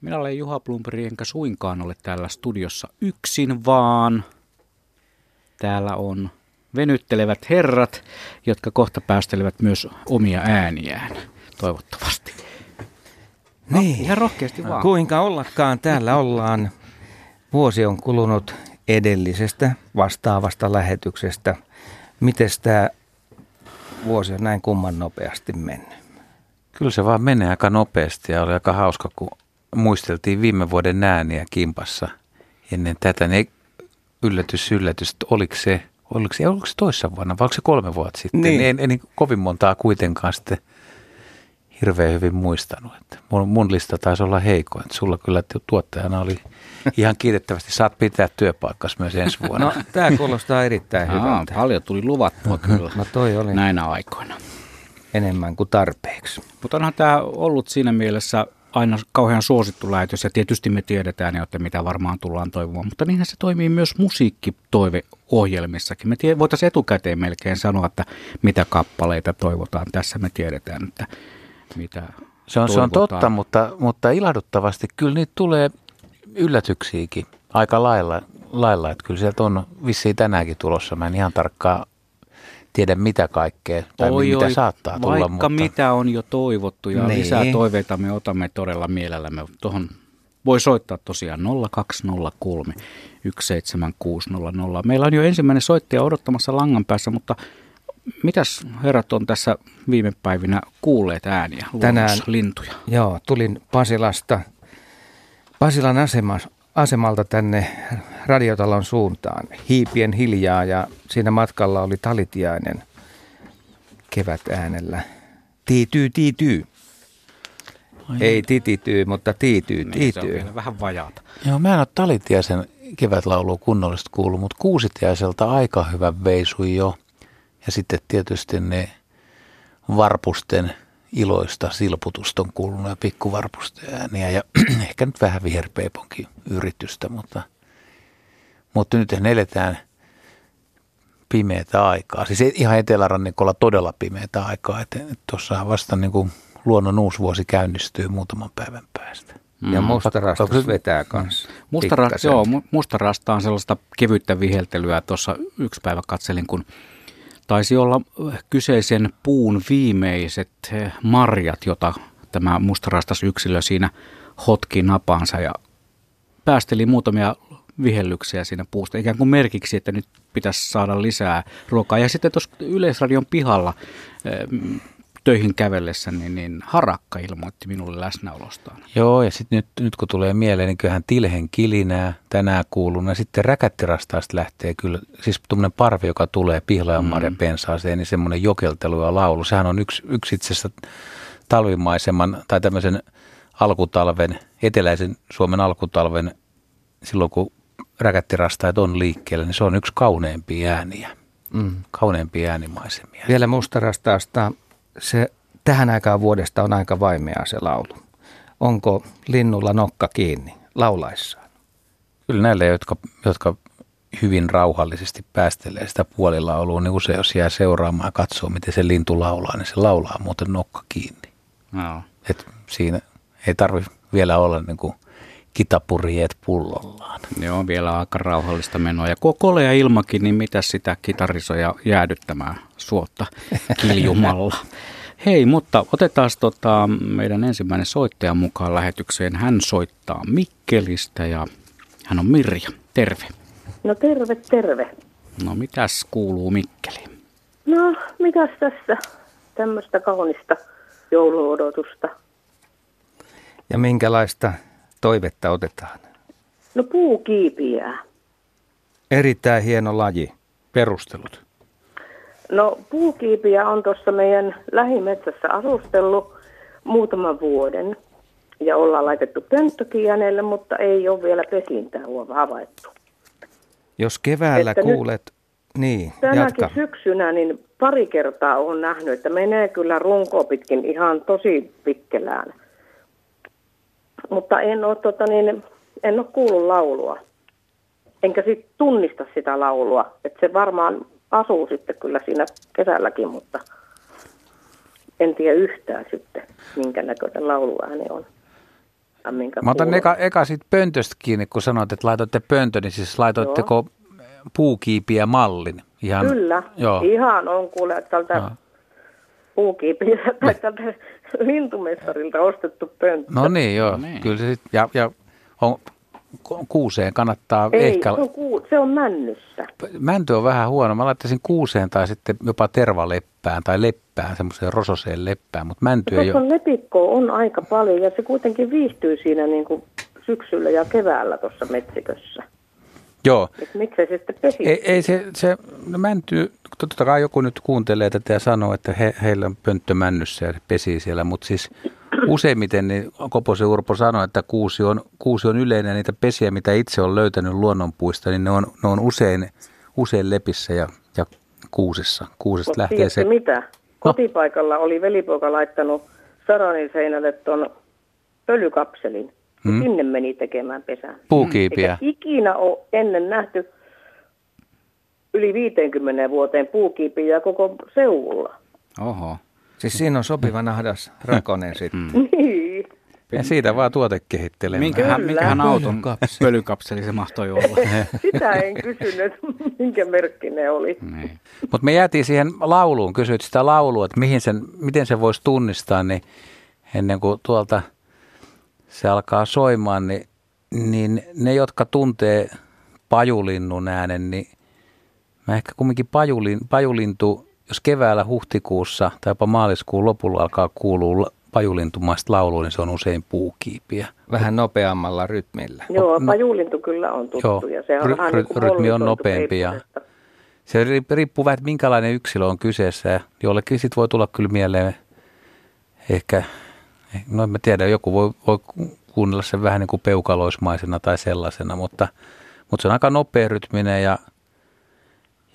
Minä olen Juha Blumberg, enkä suinkaan ole täällä studiossa yksin, vaan täällä on venyttelevät herrat, jotka kohta päästelevät myös omia ääniään, toivottavasti. No, Niin. Ihan rohkeasti vaan. Kuinka ollakaan täällä ollaan. Vuosi on kulunut edellisestä vastaavasta lähetyksestä. Miten tämä vuosi on näin kumman nopeasti mennyt? Kyllä se vaan menee aika nopeasti ja oli aika hauska, kun muisteltiin viime vuoden ääniä kimpassa ennen tätä. Niin yllätys, yllätys, että oliko se, oliko se, oliko se toissa vuonna vai oliko se kolme vuotta sitten? Niin. En, en niin kovin montaa kuitenkaan sitten hirveän hyvin muistanut. Että mun, mun lista taisi olla heikoin. Että sulla kyllä tuottajana oli ihan kiitettävästi. Saat pitää työpaikkas myös ensi vuonna. No, tämä kuulostaa erittäin Aa, hyvältä. paljon tuli luvattua kyllä No toi oli näinä aikoina. enemmän kuin tarpeeksi. Mutta onhan tämä ollut siinä mielessä aina kauhean suosittu lähetys ja tietysti me tiedetään jo, että mitä varmaan tullaan toivomaan, mutta niinhän se toimii myös musiikkitoiveohjelmissakin. Me tie, voitaisiin etukäteen melkein sanoa, että mitä kappaleita toivotaan. Tässä me tiedetään, että mitä Se on, se on toivotaan. totta, mutta, mutta ilahduttavasti kyllä niitä tulee yllätyksiäkin aika lailla, lailla. Että kyllä sieltä on vissiin tänäänkin tulossa. Mä en ihan tarkkaan tiedä mitä kaikkea tai Oi, mitä oi, saattaa tulla. Vaikka mutta mitä on jo toivottu ja Niin. lisää toiveita me otamme todella mielellämme. Tuohon voi soittaa tosiaan 0203 17600. Meillä on jo ensimmäinen soittaja odottamassa langan päässä, mutta mitäs herrat on tässä viime päivinä kuulleet ääniä Tänään- lintuja? Joo, tulin Pasilasta, Pasilan asema, asemalta tänne radiotalon suuntaan. Hiipien hiljaa ja siinä matkalla oli talitiainen kevätäänellä. Tiityy, tiityy. Ei titityy, mutta tiityy, Niin, se on tiityy. vielä vähän vajaata. Joo, mä en ole Talitiaisen kevätlaulua kunnollisesti kuullut, mutta Kuusitiaiselta aika hyvä veisu jo. Ja sitten tietysti ne varpusten iloista silputusta on kuulunut ja pikkuvarpusten ääniä ja ehkä nyt vähän viherpeiponkin yritystä, mutta, mutta nyt eletään pimeätä aikaa. Siis ihan etelärannikolla todella pimeätä aikaa, että tuossa vasta niin kuin luonnon uusi vuosi käynnistyy muutaman päivän päästä. Ja Mm. mustarastus Pakko- vetää kanssa. Mustarasta, pikkasen. joo, mu- mustarasta on sellaista kevyttä viheltelyä. Tuossa yksi päivä katselin, kun taisi olla äh, kyseisen puun viimeiset äh, marjat, jota tämä mustarastas yksilö siinä hotki napaansa ja päästeli muutamia vihellyksiä siinä puusta, ikään kuin merkiksi, että nyt pitäisi saada lisää ruokaa. Ja sitten tuossa Yleisradion pihalla äh, töihin kävellessä, niin, niin harakka ilmoitti minulle läsnäolostaan. Joo, ja sitten nyt, nyt kun tulee mieleen, niin kyllähän Tilhen kilinää tänään kuulunut. Ja sitten räkättirastaasta lähtee kyllä, siis tuommoinen parvi, joka tulee pihlajanmarjan pensaaseen, niin semmoinen jokeltelu ja laulu. Sehän on yksi, yksi itse asiassa talvimaiseman tai tämmöisen alkutalven, eteläisen Suomen alkutalven, silloin kun räkättirastaat on liikkeellä, niin se on yksi kauneimpia ääniä. Mm. Kauneimpia äänimaisemia. Vielä mustarastaasta, se tähän aikaan vuodesta on aika vaimea se laulu. Onko linnulla nokka kiinni laulaessaan? Kyllä näille, jotka, jotka hyvin rauhallisesti päästelee sitä puolilaulua, niin usein jos jää seuraamaan ja katsoo, miten se lintu laulaa, niin se laulaa muuten nokka kiinni. Joo. Et siinä ei tarvi vielä olla niin kuin kitapurjeet pullollaan. Joo, vielä aika rauhallista menoa. Ja ko- kolea ilmakin, niin mitä sitä kitarisoja jäädyttämään suotta kiljumalla. Hei, mutta otetaan tota meidän ensimmäinen soittaja mukaan lähetykseen. Hän soittaa Mikkelistä ja hän on Mirja. Terve. No terve, terve. No mitäs kuuluu Mikkeliin? No, mitäs tässä? Tämmöistä kaunista jouluodotusta. Ja minkälaista toivetta otetaan? No puukiipiää. Erittäin hieno laji. Perustelut. No puukiipiä on tuossa meidän lähimetsässä asustellut muutaman vuoden. Ja ollaan laitettu pönttökin hänelle, mutta ei ole vielä pesintää havaittu. Jos keväällä Että kuulet, niin, Tänäkin jatka. syksynä niin pari kertaa on nähnyt, että menee kyllä runkoa pitkin ihan tosi pikkelään. Mutta en ole, tota, niin, en ole kuullut laulua. Enkä sit tunnista sitä laulua. Että se varmaan asuu sitten kyllä siinä kesälläkin, mutta en tiedä yhtään sitten, minkä näköinen lauluääni on. minkä Mä otan eka, eka siitä pöntöstä kiinni, kun sanoit, että laitoitte pöntön, niin siis laitoitteko puukiipiä mallin? Ihan, Kyllä, Joo. ihan on kuule tältä Joo. puukiipiä tai tältä lintumestarilta ostettu pönttö. No niin, joo. No niin. Kyllä se sit, ja, ja on, kuuseen kannattaa Ei, ehkä... se on, kuu, se on männyssä. Mänty on vähän huono. Mä laittaisin kuuseen tai sitten jopa tervaleppään tai leppään, semmoiseen rososeen leppään, mutta mänty ei ole. on lepikkoa on aika paljon ja se kuitenkin viihtyy siinä niin kuin syksyllä ja keväällä tuossa metsikössä. Joo. Et miksei se sitten pesi? Ei, ei se, se no mänty, totta kai joku nyt kuuntelee tätä ja sanoo, että he, heillä on pönttö männyssä ja pesii siellä, mutta siis useimmiten niin Koposen Urpo sanoi, että kuusi on, kuusi on yleinen niitä pesiä, mitä itse on löytänyt luonnonpuista, niin ne on, ne on usein, usein lepissä ja, ja kuusessa. Kuusesta Mutta lähtee se. mitä? Kotipaikalla oli velipoika laittanut Saranin seinälle tuon pölykapselin. Hmm. Mm. Sinne meni tekemään pesän. Puukiipiä. Eikä ikinä ole ennen nähty yli 50 vuoteen puukiipiä koko seudulla. Oho. Siis siinä on sopiva nahdas rakonen sitten. Niin. Ja siitä vaan tuotekehittelemään. Minkähän, Kyllä. minkähän auton Pölykapseli. pölykapseli se mahtoi olla? Sitä en kysynyt, minkä merkki ne oli. niin. Mutta me jäätiin siihen lauluun, kysyit sitä laulua, että mihin sen, miten se voisi tunnistaa, niin ennen kuin tuolta se alkaa soimaan, niin, niin ne, jotka tuntee pajulinnun äänen, niin mä ehkä kumminkin pajulin, pajulintu, jos keväällä huhtikuussa tai jopa maaliskuun lopulla alkaa kuulua pajulintumaista laulua, niin se on usein puukiipiä. Vähän nopeammalla rytmillä. Joo, no- pajulintu kyllä on tuttu Joo, ja se on ry- vähän ry- niin rytmi on nopeampi ja-. Se ri- riippuu vähän, että minkälainen yksilö on kyseessä. Ja jollekin sit voi tulla kyllä mieleen ehkä, no en mä tiedä, joku voi, voi ku- kuunnella sen vähän niin kuin peukaloismaisena tai sellaisena, mutta, mutta se on aika nopea rytminen ja,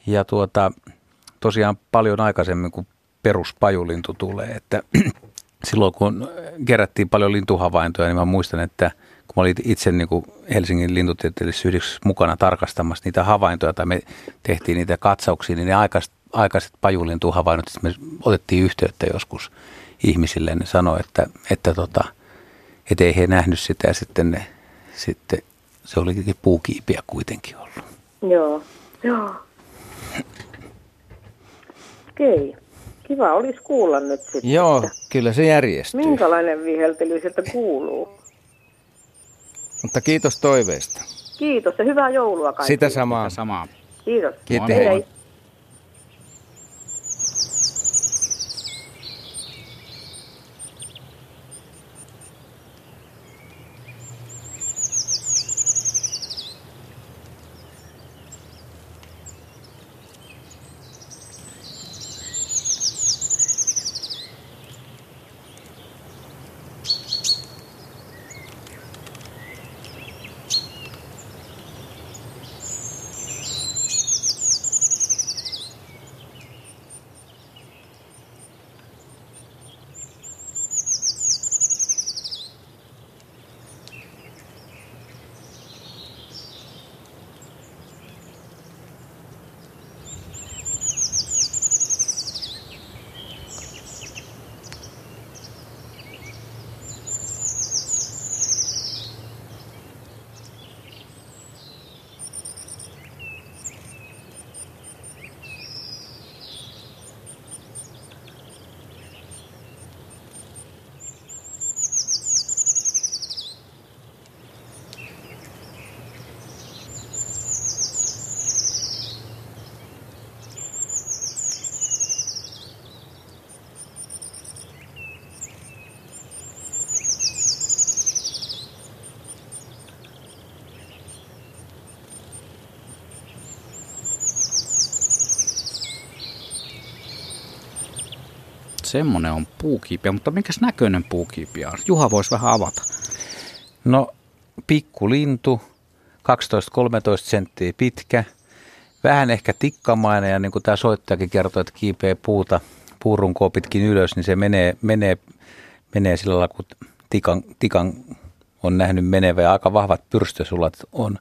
ja tuota, tosiaan paljon aikaisemmin kuin peruspajulintu tulee. Että silloin kun kerättiin paljon lintuhavaintoja, niin mä muistan, että kun mä olin itse niin kuin Helsingin lintutieteellisessä yhdistyksessä mukana tarkastamassa niitä havaintoja tai me tehtiin niitä katsauksia, niin ne aikaiset, aikaiset pajulintuhavainnot, sitten me otettiin yhteyttä joskus ihmisille ne sanoi, että, että, tota, että ei he nähnyt sitä ja sitten, ne, sitten se olikin puukiipiä kuitenkin ollut. Joo, joo. Okei. Kiva olisi kuulla nyt sitten. Joo, että kyllä se järjestyy. Minkälainen viheltely sieltä kuuluu? Mutta kiitos toiveesta. Kiitos ja hyvää joulua kaikille. Sitä samaa. Ja samaa. Kiitos. Kiitti, hei. hei. Hei. Semmoinen on puukiipiä, mutta minkäs näköinen puukiipiä on? Juha voisi vähän avata. No, pikkulintu, 12-13 senttiä pitkä, vähän ehkä tikkamainen ja niin kuin tämä soittajakin kertoi, että kiipee puuta, puurunkoa pitkin ylös, niin se menee, menee, menee sillä lailla, kun tikan, tikan on nähnyt menevä ja aika vahvat pyrstösulat on,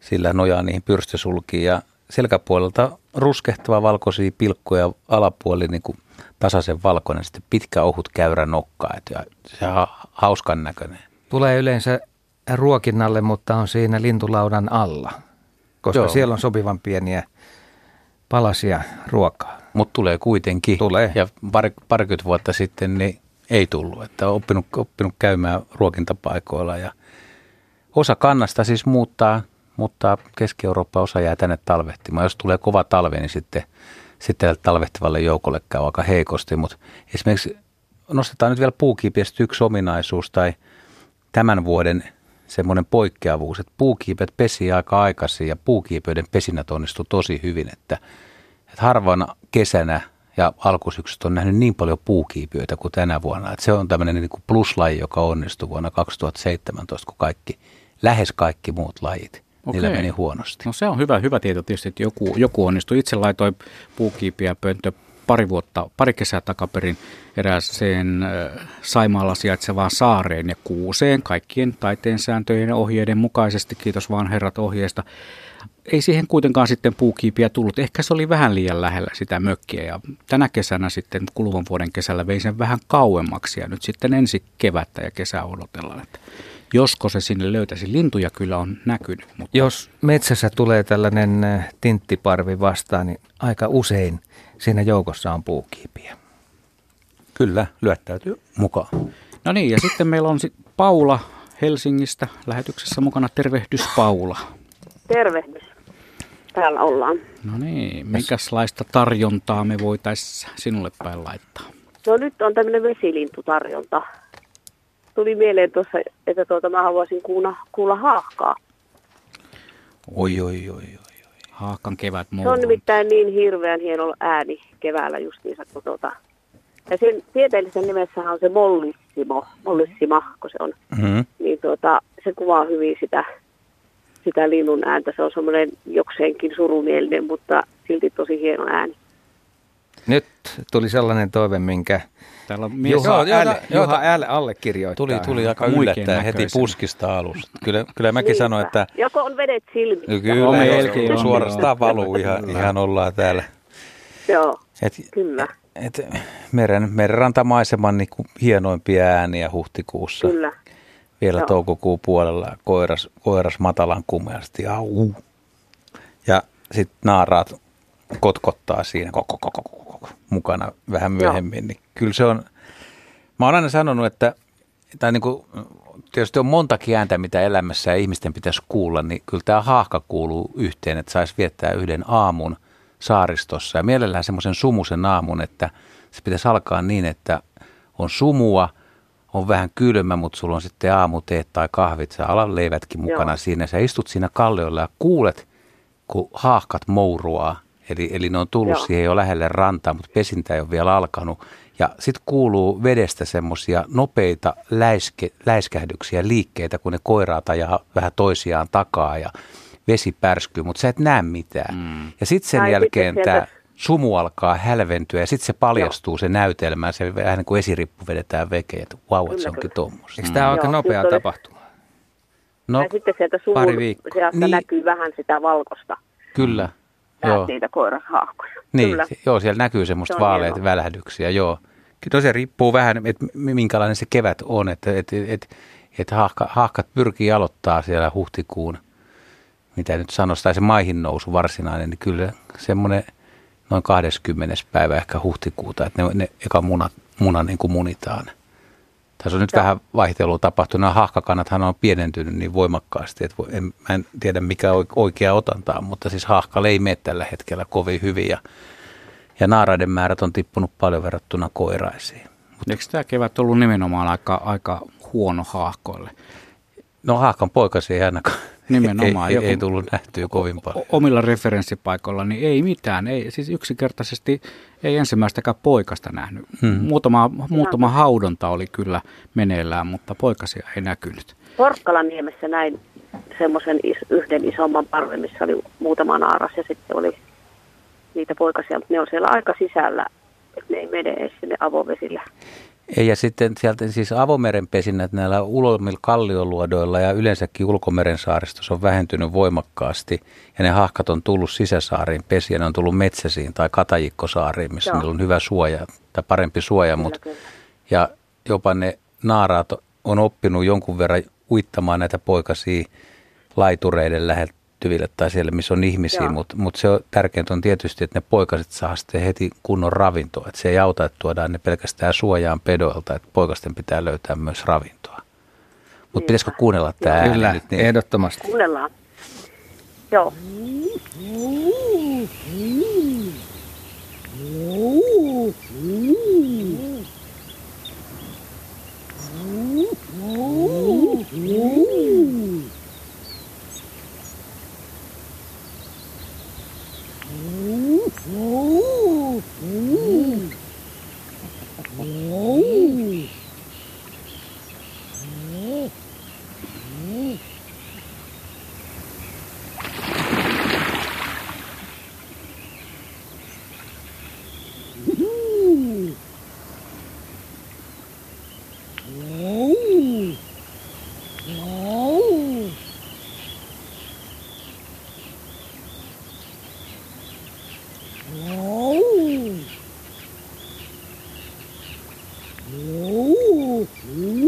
sillä nojaa niihin pyrstösulkiin ja selkäpuolelta ruskehtava valkoisia pilkkoja alapuoli niin kuin tasaisen valkoinen, sitten pitkä ohut käyrä nokka, et ja se on hauskan näköinen. Tulee yleensä ruokinnalle, mutta on siinä lintulaudan alla, koska Joo. siellä on sopivan pieniä palasia ruokaa. Mutta tulee kuitenkin. Tulee. Ja par, parikymmentä vuotta sitten niin ei tullut. Että on oppinut, oppinut käymään ruokintapaikoilla ja osa kannasta siis muuttaa, mutta Keski-Eurooppa osa jää tänne talvehtimaan. Jos tulee kova talve, niin sitten, sitten talvehtivalle joukolle käy aika heikosti. Mutta esimerkiksi nostetaan nyt vielä puukiipiöstä yksi ominaisuus tai tämän vuoden semmoinen poikkeavuus, että puukiipet pesi aika aikaisin ja puukiipöiden pesinät onnistu tosi hyvin, että, että harvana kesänä ja alkusyksystä on nähnyt niin paljon puukiipiöitä kuin tänä vuonna. Että se on tämmöinen niin kuin pluslaji, joka onnistui vuonna 2017, kun kaikki, lähes kaikki muut lajit, Okei. niillä meni huonosti. No se on hyvä, hyvä tieto tietysti, että joku, joku onnistui. Itse laitoin puukiipiä pönttö pari vuotta, pari kesää takaperin erääseen Saimaalla sijaitsevaan saareen ja kuuseen kaikkien taiteen sääntöjen ja ohjeiden mukaisesti. Kiitos vaan herrat ohjeesta. Ei siihen kuitenkaan sitten puukiipiä tullut. Ehkä se oli vähän liian lähellä sitä mökkiä ja tänä kesänä sitten kuluvan vuoden kesällä vein sen vähän kauemmaksi ja nyt sitten ensi kevättä ja kesää odotellaan, että josko se sinne löytäisi. Lintuja kyllä on näkynyt. Mutta... Jos metsässä tulee tällainen tinttiparvi vastaan, niin aika usein – siinä joukossa on puukiipiä. Kyllä, lyöttäytyy mukaan. No niin, ja sitten meillä on sit Paula Helsingistä lähetyksessä mukana. Tervehdys Paula. Tervehdys. Täällä ollaan. No niin, minkälaista tarjontaa me voitaisiin sinulle päin laittaa? No nyt on tämmöinen vesilintutarjonta. Tuli mieleen tuossa, että tuota, mä haluaisin kuulla, kuulla haahkaa. Oi, oi, oi, oi. Haakan kevät muu. Se on nimittäin niin hirveän hieno ääni keväällä justiinsa, kun tuota, ja sen tieteellisen nimessähän on se mollissimo, mollissima, kun se on. Mm-hmm. Niin tuota, se kuvaa hyvin sitä, sitä linnun ääntä. Se on semmoinen jokseenkin surumielinen, mutta silti tosi hieno ääni. Nyt tuli sellainen toive, minkä Täällä on mies, Juha, Juha, L, Juha L allekirjoittaa. Tuli, tuli aika yllättäen heti puskista alusta. Kyllä, kyllä mäkin sanoin, että... Joko on vedet silmissä. Kyllä, on, melkein, suorastaan valuu ihan, ihan ollaan täällä. Joo, et, kyllä. Et, et, meren, merenrantamaiseman niin kuin hienoimpia ääniä huhtikuussa. Kyllä. Vielä Joo. toukokuun puolella koiras, koiras matalan kumeasti. Au. Ja sitten naaraat kotkottaa siinä koko, koko, koko, mukana vähän myöhemmin. Niin kyllä se on, mä oon aina sanonut, että tai niin kuin, tietysti on monta ääntä, mitä elämässä ja ihmisten pitäisi kuulla, niin kyllä tämä haahka kuuluu yhteen, että saisi viettää yhden aamun saaristossa ja mielellään semmoisen sumusen aamun, että se pitäisi alkaa niin, että on sumua, on vähän kylmä, mutta sulla on sitten aamuteet tai kahvit, sä alan leivätkin mukana Joo. siinä. Sä istut siinä kalliolla ja kuulet, kun haahkat mouruaa Eli, eli ne on tullut Joo. siihen jo lähelle rantaa, mutta pesintä ei ole vielä alkanut. Ja sitten kuuluu vedestä semmoisia nopeita läiske, läiskähdyksiä, liikkeitä, kun ne koiraat ajaa vähän toisiaan takaa ja vesi pärskyy, mutta sä et näe mitään. Mm. Ja sitten sen Ai, jälkeen tämä sumu alkaa hälventyä ja sitten se paljastuu Joo. se näytelmä. Se vähän niin kuin esirippu vedetään vekeen, että vau, wow, se onkin tuommoista. Eikö tämä ole aika nopea tapahtuma? No, ja sitten sieltä suun sieltä niin, näkyy vähän sitä valkosta. Kyllä joo. niitä koirashaahkoja. Niin, Kyllä. joo, siellä näkyy semmoista se vaaleita hieno. välähdyksiä, joo. Kyllä se riippuu vähän, että minkälainen se kevät on, että et, et, et, et haahka, haahkat pyrkii aloittaa siellä huhtikuun, mitä nyt sanoisi, tai se maihin nousu varsinainen, niin kyllä semmoinen noin 20. päivä ehkä huhtikuuta, että ne, ne eka muna, muna niin kuin munitaan – tässä on nyt Joo. vähän vaihtelua tapahtunut. Nämä hahkakannathan on pienentynyt niin voimakkaasti, että en, mä en tiedä mikä oikea otantaa, mutta siis hahka ei mene tällä hetkellä kovin hyvin ja, ja naaraiden määrät on tippunut paljon verrattuna koiraisiin. Mutta eikö tämä kevät ollut nimenomaan aika, aika huono haahkoille? No haahkan poikasi ei ainakaan. Nimenomaan. ei, ei, ei tullut nähtyä kovin paljon. Omilla referenssipaikoilla niin ei mitään. Ei, siis yksinkertaisesti ei ensimmäistäkään poikasta nähnyt. Hmm. Muutama, muutama haudonta oli kyllä meneillään, mutta poikasia ei näkynyt. Porkkalan niemessä näin semmoisen is, yhden isomman parven, missä oli muutama naaras ja sitten oli niitä poikasia, mutta ne on siellä aika sisällä, että ne ei mene edes sinne avovesillä. Ei, ja sitten sieltä siis avomeren pesinnät näillä ulomilla kallioluodoilla ja yleensäkin ulkomeren saaristossa on vähentynyt voimakkaasti. Ja ne hahkat on tullut sisäsaariin pesiä, ne on tullut metsäsiin tai katajikkosaaриin, missä Joo. niillä on hyvä suoja tai parempi suoja. Kyllä, mutta, kyllä. Ja jopa ne naaraat on oppinut jonkun verran uittamaan näitä poikasia laitureiden lähettyville tai siellä, missä on ihmisiä, mutta mut se on, tärkeintä on tietysti, että ne poikaset saa sitten heti kunnon ravintoa. Että se ei auta, että tuodaan ne pelkästään suojaan pedoilta, että poikasten pitää löytää myös ravintoa. Mutta pitäisikö kuunnella tämä ääni Kyllä, nyt? Niin, ehdottomasti. Kuunnellaan. Joo. Ooh. Whoa! Whoa! Ooh.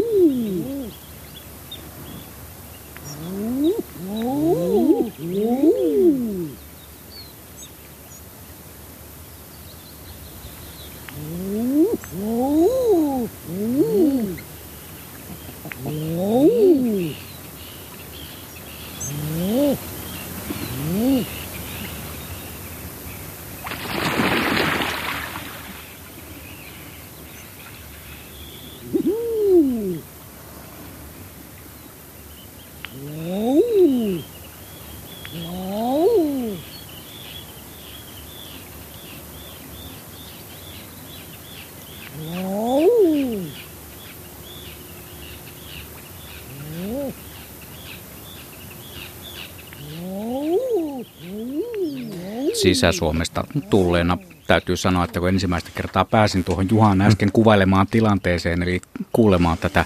Sisä-Suomesta tulleena täytyy sanoa, että kun ensimmäistä kertaa pääsin tuohon Juhan äsken kuvailemaan tilanteeseen, eli kuulemaan tätä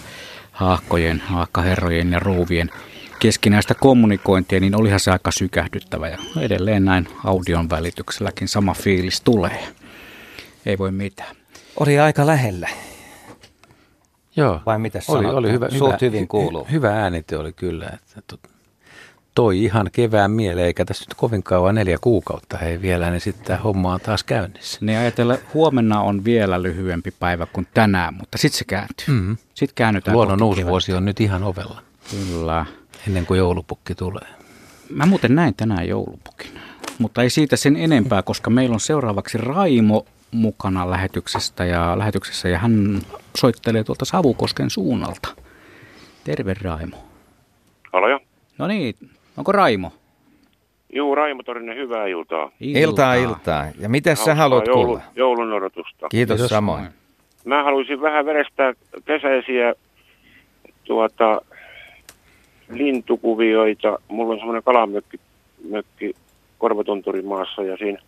haahkojen, haakkaherrojen ja ruuvien keskinäistä kommunikointia, niin olihan se aika sykähdyttävä ja edelleen näin audion välitykselläkin sama fiilis tulee. Ei voi mitään. Oli aika lähellä. Joo, Vai mitä oli, sanot? oli hyvä, Suut hyvä, hyvin kuuluu. hy- Hyvä äänite oli kyllä. Että toi ihan kevään mieleen, eikä tässä nyt kovin kauan neljä kuukautta hei vielä, niin sitten tämä homma on taas käynnissä. Niin ajatella, huomenna on vielä lyhyempi päivä kuin tänään, mutta sitten se kääntyy. Mm. Sitten käännytään Luonnon uusi kevättä. vuosi on nyt ihan ovella, Kyllä. ennen kuin joulupukki tulee. Mä muuten näin tänään joulupukin. Mutta ei siitä sen enempää, koska meillä on seuraavaksi Raimo mukana lähetyksestä ja lähetyksessä ja hän soittelee tuolta Savukosken suunnalta. Terve Raimo. Aloja. No niin, onko Raimo? Juu, Raimo Torinen, hyvää iltaa. Iltaa iltaa. Ja mitä sä haluat joulu, kuulla? Joulun odotusta. Kiitos, Kiitos. samoin. Mä haluaisin vähän verestää kesäisiä tuota, lintukuvioita. Mulla on semmoinen kalamökki mökki Korvatunturin maassa ja siinä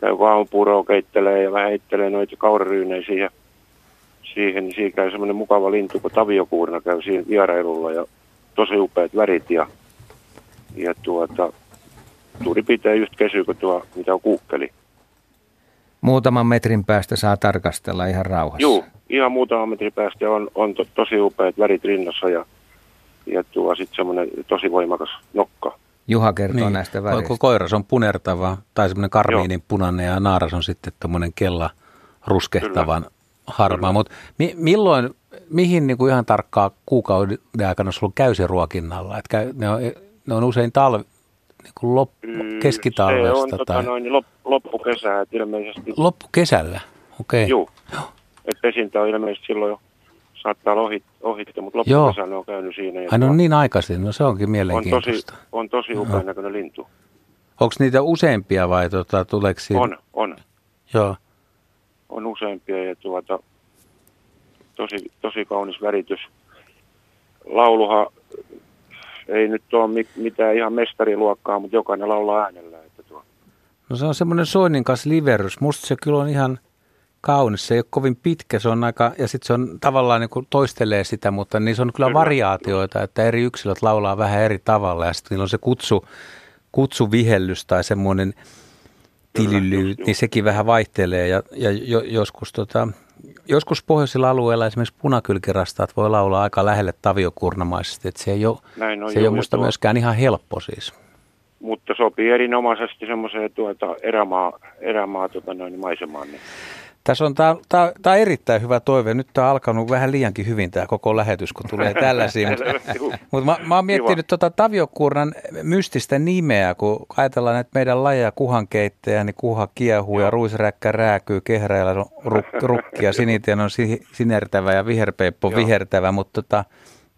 käy kun aamupuuroa keittelee ja vähän heittelee noita kauraryyneisiä ja siihen, niin siinä käy semmoinen mukava lintu, kun taviokuurna käy siinä vierailulla ja tosi upeat värit ja, ja tuota, tuuri pitää just kesy, kun tuo, mitä on kuukkeli. Muutaman metrin päästä saa tarkastella ihan rauhassa. Juu, ihan muutama metri päästä on, on to, tosi upeat värit rinnassa ja, ja tuo sitten semmoinen tosi voimakas nokka. Juha kertoo näistä väreistä. Koiras on punertava tai semmoinen karmiinin punainen ja naaras on sitten tuommoinen kella ruskehtavan harmaa. Mutta mi- milloin, mihin niinku ihan tarkkaan kuukauden aikana sulla käy se ruokinnalla? Et käy, ne, on, ne on usein talvi, niinku lop, Mm, keskitalvesta Se on tota, tai noin, lop, loppukesää, ilmeisesti. loppukesällä. Okei. Okay. Juu, että pesintä on ilmeisesti silloin jo saattaa olla ohi, ohittaa, mutta Joo. loppukesänä on käynyt siinä. Tuo- on niin aikaisin, no se onkin on tosi, mielenkiintoista. on tosi upean näköinen lintu. Onko niitä useampia vai tota, tuleeko siinä? On, on. Joo. on useampia ja tuota, tosi, tosi kaunis väritys. Lauluhan ei nyt ole mi- mitään ihan mestariluokkaa, mutta jokainen laulaa äänellä. Että tuo. No se on semmoinen soinninkas liverys. Musta se kyllä on ihan kaunis. Se ei ole kovin pitkä, se on aika, ja sitten se on tavallaan niin kuin toistelee sitä, mutta niissä on kyllä, Kyllä. variaatioita, että eri yksilöt laulaa vähän eri tavalla, ja sitten niillä on se kutsu, kutsuvihellys tai semmoinen just. niin sekin vähän vaihtelee, ja, ja jo, joskus tota, joskus pohjoisilla alueilla esimerkiksi punakylkirastaat voi laulaa aika lähelle taviokurnomaisesti, että se ei ole, Näin on, se ei ole musta tuo... myöskään ihan helppo siis. Mutta sopii erinomaisesti semmoiseen tuota erämaa, erämaa tuota noin, maisemaan. Niin tässä on, tämä, tämä, tämä on erittäin hyvä toive. Nyt tämä on alkanut vähän liiankin hyvin tämä koko lähetys, kun tulee tällaisia. Mutta mut mä, mä oon miettinyt tuota Taviokurnan mystistä nimeä, kun ajatellaan, että meidän lajeja kuhankeittäjä, niin kuha kiehuu ja ruisräkkä rääkyy, kehräillä on ruk, rukki ja sinitien on sinertävä ja viherpeippo vihertävä, mutta tota,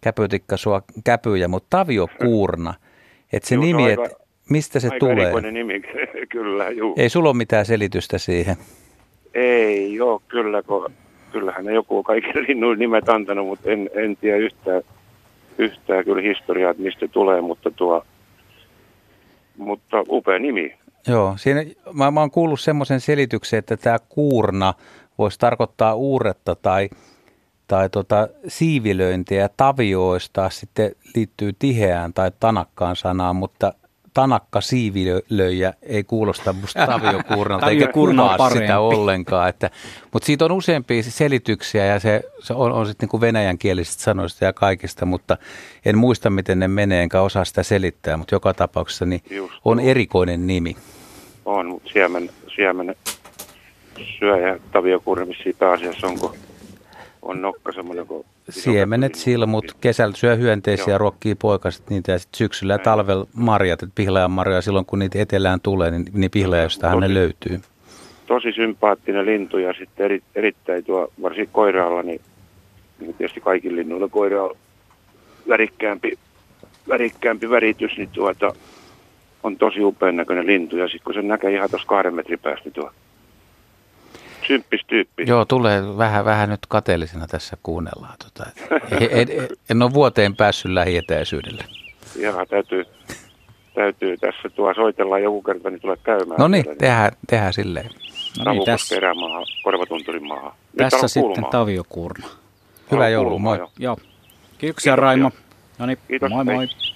käpytikka sua käpyjä, mutta Taviokurna, että se Joo, nimi, että mistä se aika tulee? nimi, kyllä, juu. Ei sulla ole mitään selitystä siihen. Ei joo, kyllä, kun, kyllähän ne joku kaikille linnuille nimet antanut, mutta en, en tiedä yhtään, yhtään kyllä historiaa, että mistä tulee, mutta tuo, mutta upea nimi. Joo, siinä, mä, mä oon kuullut semmoisen selityksen, että tämä kuurna voisi tarkoittaa uuretta tai, tai tota, siivilöintiä ja tavioista sitten liittyy tiheään tai tanakkaan sanaan, mutta tanakka siivilöijä ei kuulosta musta taviokuurnalta eikä kuvaa sitä ollenkaan. Että, mutta siitä on useampia selityksiä ja se, se on, on sitten niin venäjänkielisistä sanoista ja kaikista, mutta en muista miten ne menee enkä osaa sitä selittää, mutta joka tapauksessa niin on erikoinen nimi. On, mutta siemen, siemen syöjä taviokuurna missä pääasiassa onko on nokka semmoinen kuin Siemenet, silmut, kesällä syö hyönteisiä, Joo. ruokkii poikaset niitä ja sitten syksyllä ja talvella marjat, että pihlajan marjoja silloin kun niitä etelään tulee, niin, niin pihlajastahan ne löytyy. Tosi sympaattinen lintu ja sitten eri, erittäin tuo, varsinkin koiraalla, niin, niin tietysti kaikilla linnuilla koira on värikkäämpi, värikkäämpi väritys, niin tuota, on tosi upean näköinen lintu ja sitten kun se näkee ihan tuossa kahden metrin päästä, niin tuo symppis tyyppi. Joo, tulee vähän, vähän nyt kateellisena tässä kuunnellaan. Tota, en, en, en ole vuoteen päässyt lähietäisyydelle. Joo, täytyy, täytyy tässä tuo soitella joku kerta, niin tulee käymään. No niin, tehdään, tehdään silleen. No niin, tässä. erämaahan, Korvatunturin maahan. Nyt tässä sitten Tavio Kurna. Hyvää joulua, moi. Joo. joo. Kiitoksia Raimo. No niin, moi moi. Hei.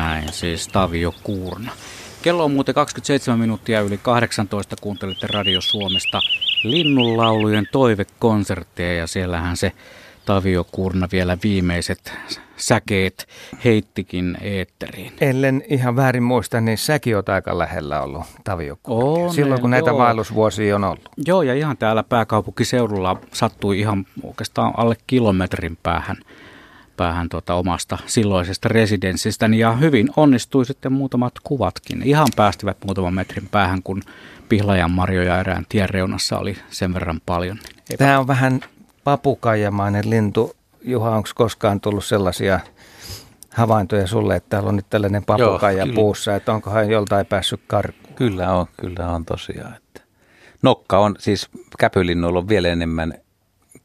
Näin, siis Tavio Kuurna. Kello on muuten 27 minuuttia yli 18. Kuuntelette Radio Suomesta linnunlaulujen toivekonsertteja ja siellähän se Tavio Kurna vielä viimeiset säkeet heittikin eetteriin. Ellen ihan väärin muista, niin säkin on aika lähellä ollut Tavio on, Silloin kun näitä joo. vaellusvuosia on ollut. Joo, ja ihan täällä pääkaupunkiseudulla sattui ihan oikeastaan alle kilometrin päähän päähän tuota omasta silloisesta residenssistä ja hyvin onnistui sitten muutamat kuvatkin. Ihan päästivät muutaman metrin päähän, kun Pihlajan marjoja erään tien reunassa oli sen verran paljon. Niin Tämä on vähän papukaijamainen lintu. Juha, onko koskaan tullut sellaisia havaintoja sulle, että täällä on nyt tällainen papukaija Joo, puussa, että onkohan joltain päässyt karkuun? Kyllä on, kyllä on tosiaan. Että nokka on, siis käpylinnuilla on vielä enemmän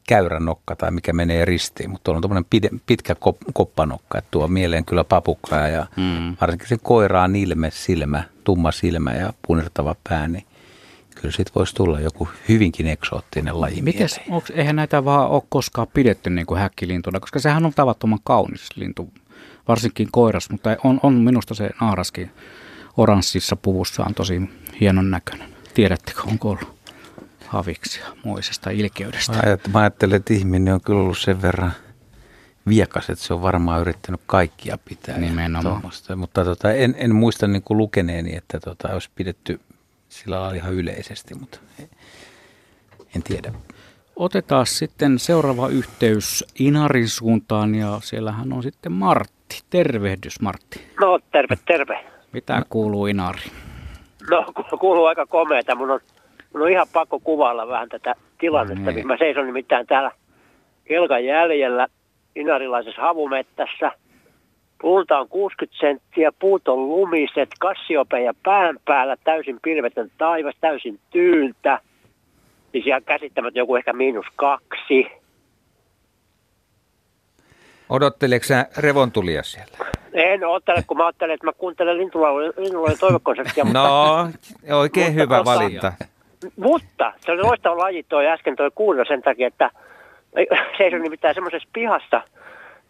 käyränokka tai mikä menee ristiin, mutta tuolla on tuommoinen pitkä kop, koppanokka, että tuo mieleen kyllä papukkaa ja mm. varsinkin se koiraan ilme, silmä, tumma silmä ja punertava pää, niin kyllä siitä voisi tulla joku hyvinkin eksoottinen laji Mites, onks, eihän näitä vaan ole koskaan pidetty niin kuin häkkilintuna, koska sehän on tavattoman kaunis lintu, varsinkin koiras, mutta on, on minusta se naaraskin oranssissa puvussaan tosi hienon näköinen. Tiedättekö, onko ollut haviksia muisesta ilkeydestä? Mä ajattelen, että ihminen on kyllä ollut sen verran viekas, että se on varmaan yrittänyt kaikkia pitää. Nimenomaan. Mutta tota, en, en muista niin kuin lukeneeni, että tota, olisi pidetty sillä lailla ihan yleisesti, mutta en tiedä. Otetaan sitten seuraava yhteys Inarin suuntaan ja siellähän on sitten Martti. Tervehdys Martti. No terve, terve. Mitä kuuluu Inari? No kuuluu aika komeeta. Mun on, mun on ihan pakko kuvailla vähän tätä tilannetta. Niin. Mä seison nimittäin täällä kelkan jäljellä inarilaisessa havumettässä – Puulta on 60 senttiä, puut on lumiset, kassiopeja pään päällä, täysin pilvetön taivas, täysin tyyntä. Siis ihan käsittämättä joku ehkä miinus kaksi. Odotteleeko sä revontulia siellä? En ottele, kun mä ajattelen, että mä kuuntelen Lintuloiden toivekonserttia. no, oikein mutta, hyvä tota, valinta. Mutta se oli loistava laji toi äsken toi kuulla sen takia, että se on nimittäin semmoisessa pihassa –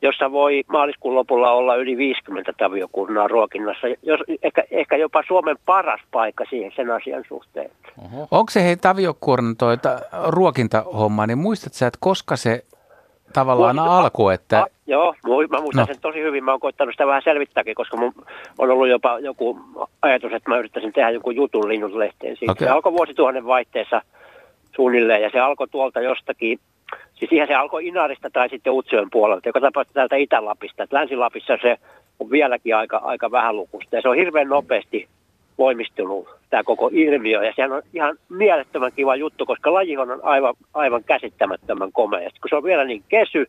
jossa voi maaliskuun lopulla olla yli 50 taviokunnaa ruokinnassa. Jos, ehkä, ehkä jopa Suomen paras paikka siihen sen asian suhteen. Oho. Onko se hei taviokuornan toi ruokintahomma, niin muistatko sä, että koska se tavallaan Muistat, alkoi? Että... A, joo, mä muistan no. sen tosi hyvin. Mä oon koittanut sitä vähän selvittääkin, koska mun on ollut jopa joku ajatus, että mä yrittäisin tehdä joku jutun linnuslehteen siitä. Okay. Se alkoi vuosituhannen vaihteessa suunnilleen ja se alkoi tuolta jostakin Siis ihan se alkoi Inarista tai sitten Utsjoen puolelta, joka tapauksessa täältä Itä-Lapista. Länsi-Lapissa se on vieläkin aika, aika vähän lukusta. Ja se on hirveän nopeasti voimistunut tämä koko ilmiö. Ja sehän on ihan mielettömän kiva juttu, koska laji on aivan, aivan käsittämättömän komea. Ja kun se on vielä niin kesy,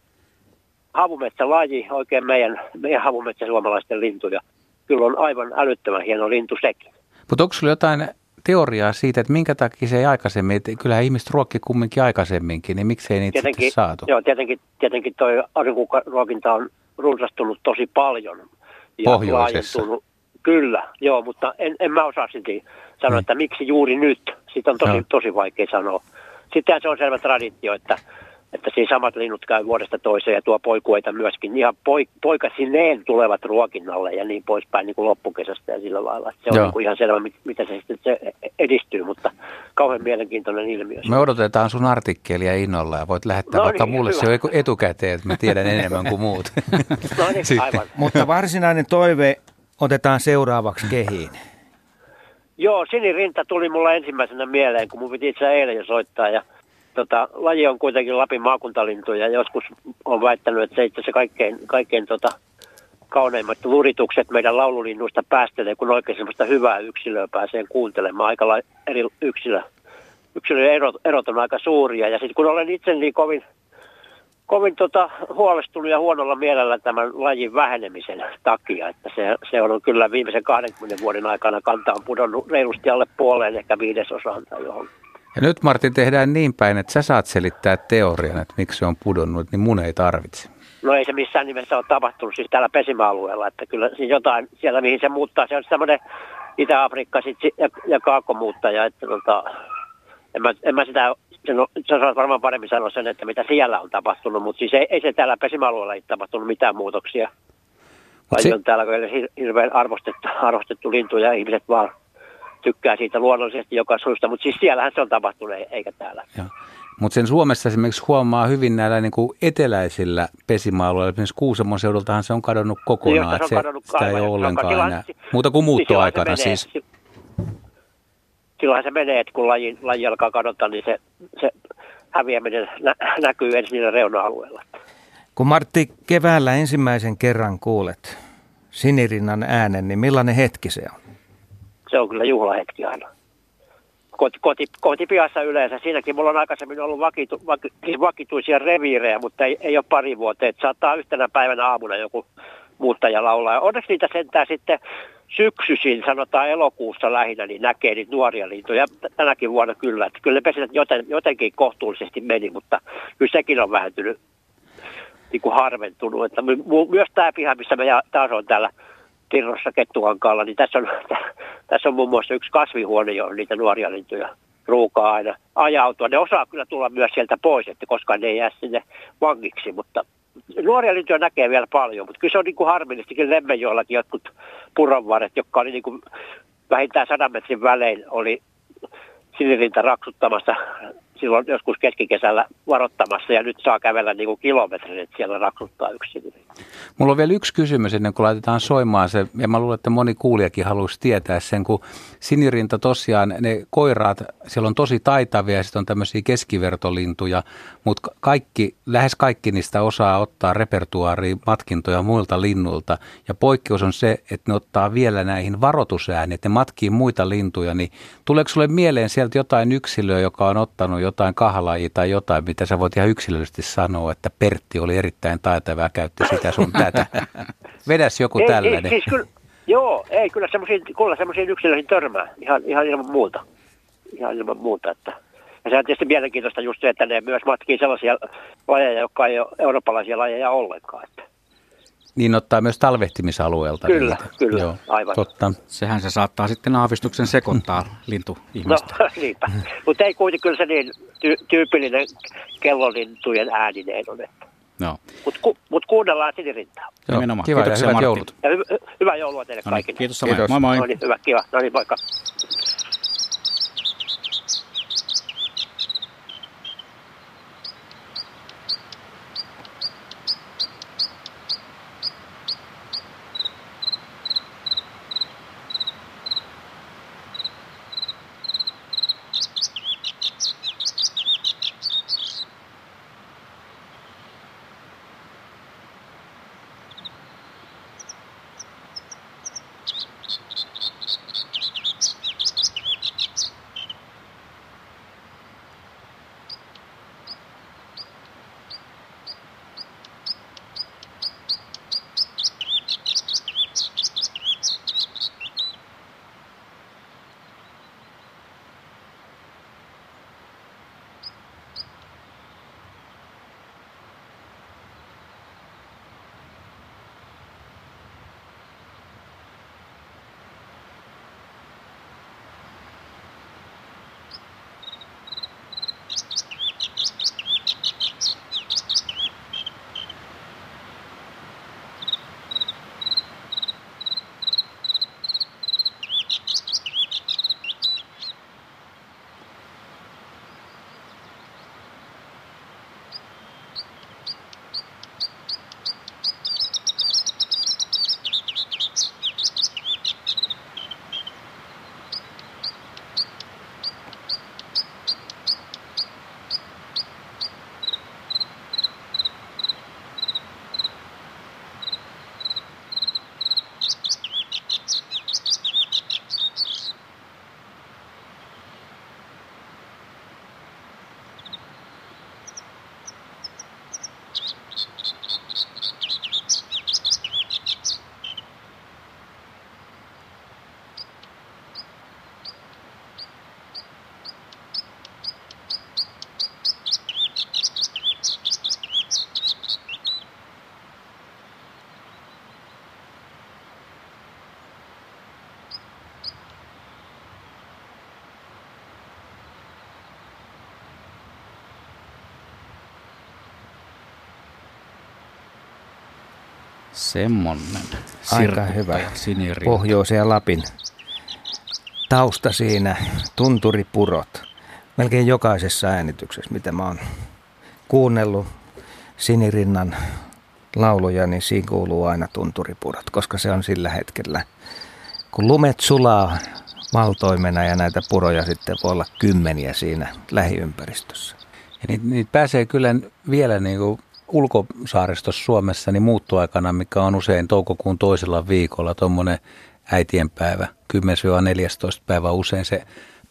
havumetsälaji, oikein meidän, meidän havumetsä suomalaisten lintuja. Kyllä on aivan älyttömän hieno lintu sekin. Mutta onko sinulla jotain teoriaa siitä, että minkä takia se ei aikaisemmin, että kyllähän ihmiset ruokki kumminkin aikaisemminkin, niin miksei niitä tietenkin, saatu? Joo, tietenkin, tietenkin toi ruokinta on runsastunut tosi paljon. Ja Pohjoisessa. Kyllä, joo, mutta en, en mä osaa silti sanoa, niin. että miksi juuri nyt. Siitä on tosi, tosi vaikea sanoa. Sitten se on selvä traditio, että että siinä samat linnut käy vuodesta toiseen ja tuo poikueita myöskin. Ihan poik- poikasineen tulevat ruokinnalle ja niin poispäin niin kuin loppukesästä ja sillä lailla. Se on niin kuin ihan selvä, mitä se sitten se edistyy, mutta kauhean mielenkiintoinen ilmiö. Me odotetaan sun artikkelia innolla ja voit lähettää no vaikka niin, mulle hyvä. se etukäteen, että mä tiedän enemmän kuin muut. no niin, aivan. mutta varsinainen toive otetaan seuraavaksi kehiin. Joo, sinirinta tuli mulla ensimmäisenä mieleen, kun mun piti itse eilen jo soittaa ja – tota, laji on kuitenkin Lapin maakuntalintu ja joskus on väittänyt, että se itse asiassa kaikkein, kaikkein tota, kauneimmat luritukset meidän laululinnuista päästelee, kun oikein semmoista hyvää yksilöä pääsee kuuntelemaan. Aika eri yksilö, yksilöiden erot, erot on aika suuria. Ja sitten kun olen itse niin kovin, kovin tota, huolestunut ja huonolla mielellä tämän lajin vähenemisen takia, että se, se on kyllä viimeisen 20 vuoden aikana kanta on pudonnut reilusti alle puoleen, ehkä viidesosaan tai johon. Ja nyt Martin tehdään niin päin, että sä saat selittää teorian, että miksi se on pudonnut, niin mun ei tarvitse. No ei se missään nimessä ole tapahtunut siis täällä pesimäalueella, että kyllä siis jotain siellä mihin se muuttaa, se on semmoinen Itä-Afrikka sit, ja, ja kaakkomuuttaja, että tota, en mä, en mä sitä, sen, sä saat varmaan paremmin sanoa sen, että mitä siellä on tapahtunut, mutta siis ei, ei se täällä pesimäalueella ei tapahtunut mitään muutoksia. Vai on täällä hirveän arvostettu, arvostettu lintu ja ihmiset vaan tykkää siitä luonnollisesti joka suusta, mutta siis siellähän se on tapahtunut eikä täällä. Mutta sen Suomessa esimerkiksi huomaa hyvin näillä niin kuin eteläisillä pesimäalueilla, esimerkiksi Kuusamon seudultahan se on kadonnut kokonaan, se, se sitä ei ole ollenkaan enää. Muuta kuin muuttoaikana siis. siis. Silloinhan se menee, että kun laji, laji alkaa kadota, niin se, se häviäminen nä, näkyy ensin niillä reuna-alueilla. Kun Martti keväällä ensimmäisen kerran kuulet sinirinnan äänen, niin millainen hetki se on? se on kyllä juhlahetki aina. Koti, koti, kotipiassa yleensä. Siinäkin mulla on aikaisemmin ollut vakitu, vaki, vakituisia reviirejä, mutta ei, ei ole pari vuotta. Et saattaa yhtenä päivänä aamuna joku muuttaja laulaa. Onneksi niitä sentään sitten syksyisin, sanotaan elokuussa lähinnä, niin näkee niitä nuoria lintuja. Tänäkin vuonna kyllä. Että kyllä ne pesät joten, jotenkin kohtuullisesti meni, mutta kyllä sekin on vähentynyt niin kuin harventunut. Että my, myös tämä piha, missä me taas on täällä Tirrossa Kettuhankaalla, niin tässä on, tässä on muun muassa yksi kasvihuone, johon niitä nuoria lintuja ruukaa aina ajautua. Ne osaa kyllä tulla myös sieltä pois, että koska ne ei jää sinne vangiksi, mutta nuoria lintuja näkee vielä paljon, mutta kyllä se on niin kuin harmillisesti, kyllä Lemmenjoellakin jotkut puronvarret, jotka oli niin kuin vähintään sadan metrin välein, oli sinirinta raksuttamassa silloin joskus keskikesällä varoittamassa ja nyt saa kävellä niin kuin kilometrin, että siellä raksuttaa yksin. Mulla on vielä yksi kysymys ennen kuin laitetaan soimaan se, ja mä luulen, että moni kuulijakin haluaisi tietää sen, kun sinirinta tosiaan, ne koiraat, siellä on tosi taitavia ja sitten on tämmöisiä keskivertolintuja, mutta kaikki, lähes kaikki niistä osaa ottaa repertuaariin matkintoja muilta linnuilta, ja poikkeus on se, että ne ottaa vielä näihin varoitusääniin, että ne matkii muita lintuja, niin tuleeko sulle mieleen sieltä jotain yksilöä, joka on ottanut jotain kahlajia tai jotain, mitä sä voit ihan yksilöllisesti sanoa, että Pertti oli erittäin taitava ja käytti sitä sun tätä. Vedäs joku ei, tällainen. Ei, siis kyllä, joo, ei kyllä semmoisiin, kyllä semmoisiin yksilöihin törmää ihan, ihan ilman muuta. Ihan ilman muuta, että ja se on tietysti mielenkiintoista just se, että ne myös matkii sellaisia lajeja, jotka ei ole eurooppalaisia lajeja ollenkaan. Että niin ottaa myös talvehtimisalueelta. Kyllä, niitä. kyllä, Joo, aivan. Totta. Sehän se saattaa sitten aavistuksen sekoittaa lintu ihmistä. No niinpä, mutta ei kuitenkin kyllä se niin ty- tyypillinen kellolintujen ääninen on. Että. No. Mutta ku, mut kuunnellaan sinirintaa. Joo, kiva Kiitoksia, ja hyvät joulut. Ja hy- hyvää joulua teille no niin, kaikille. Kiitos samoin. Kiitos. Moi moi. No niin, hyvä, kiva. No niin, moikka. Semmonen. Aika hyvä. Pohjoisen ja Lapin tausta siinä, tunturipurot. Melkein jokaisessa äänityksessä, mitä mä oon kuunnellut Sinirinnan lauluja, niin siinä kuuluu aina tunturipurot, koska se on sillä hetkellä, kun lumet sulaa valtoimena ja näitä puroja sitten voi olla kymmeniä siinä lähiympäristössä. Ja niitä, niitä pääsee kyllä vielä niin kuin ulkosaaristossa Suomessa niin muuttoaikana, mikä on usein toukokuun toisella viikolla, tuommoinen äitienpäivä, 10-14 päivä usein se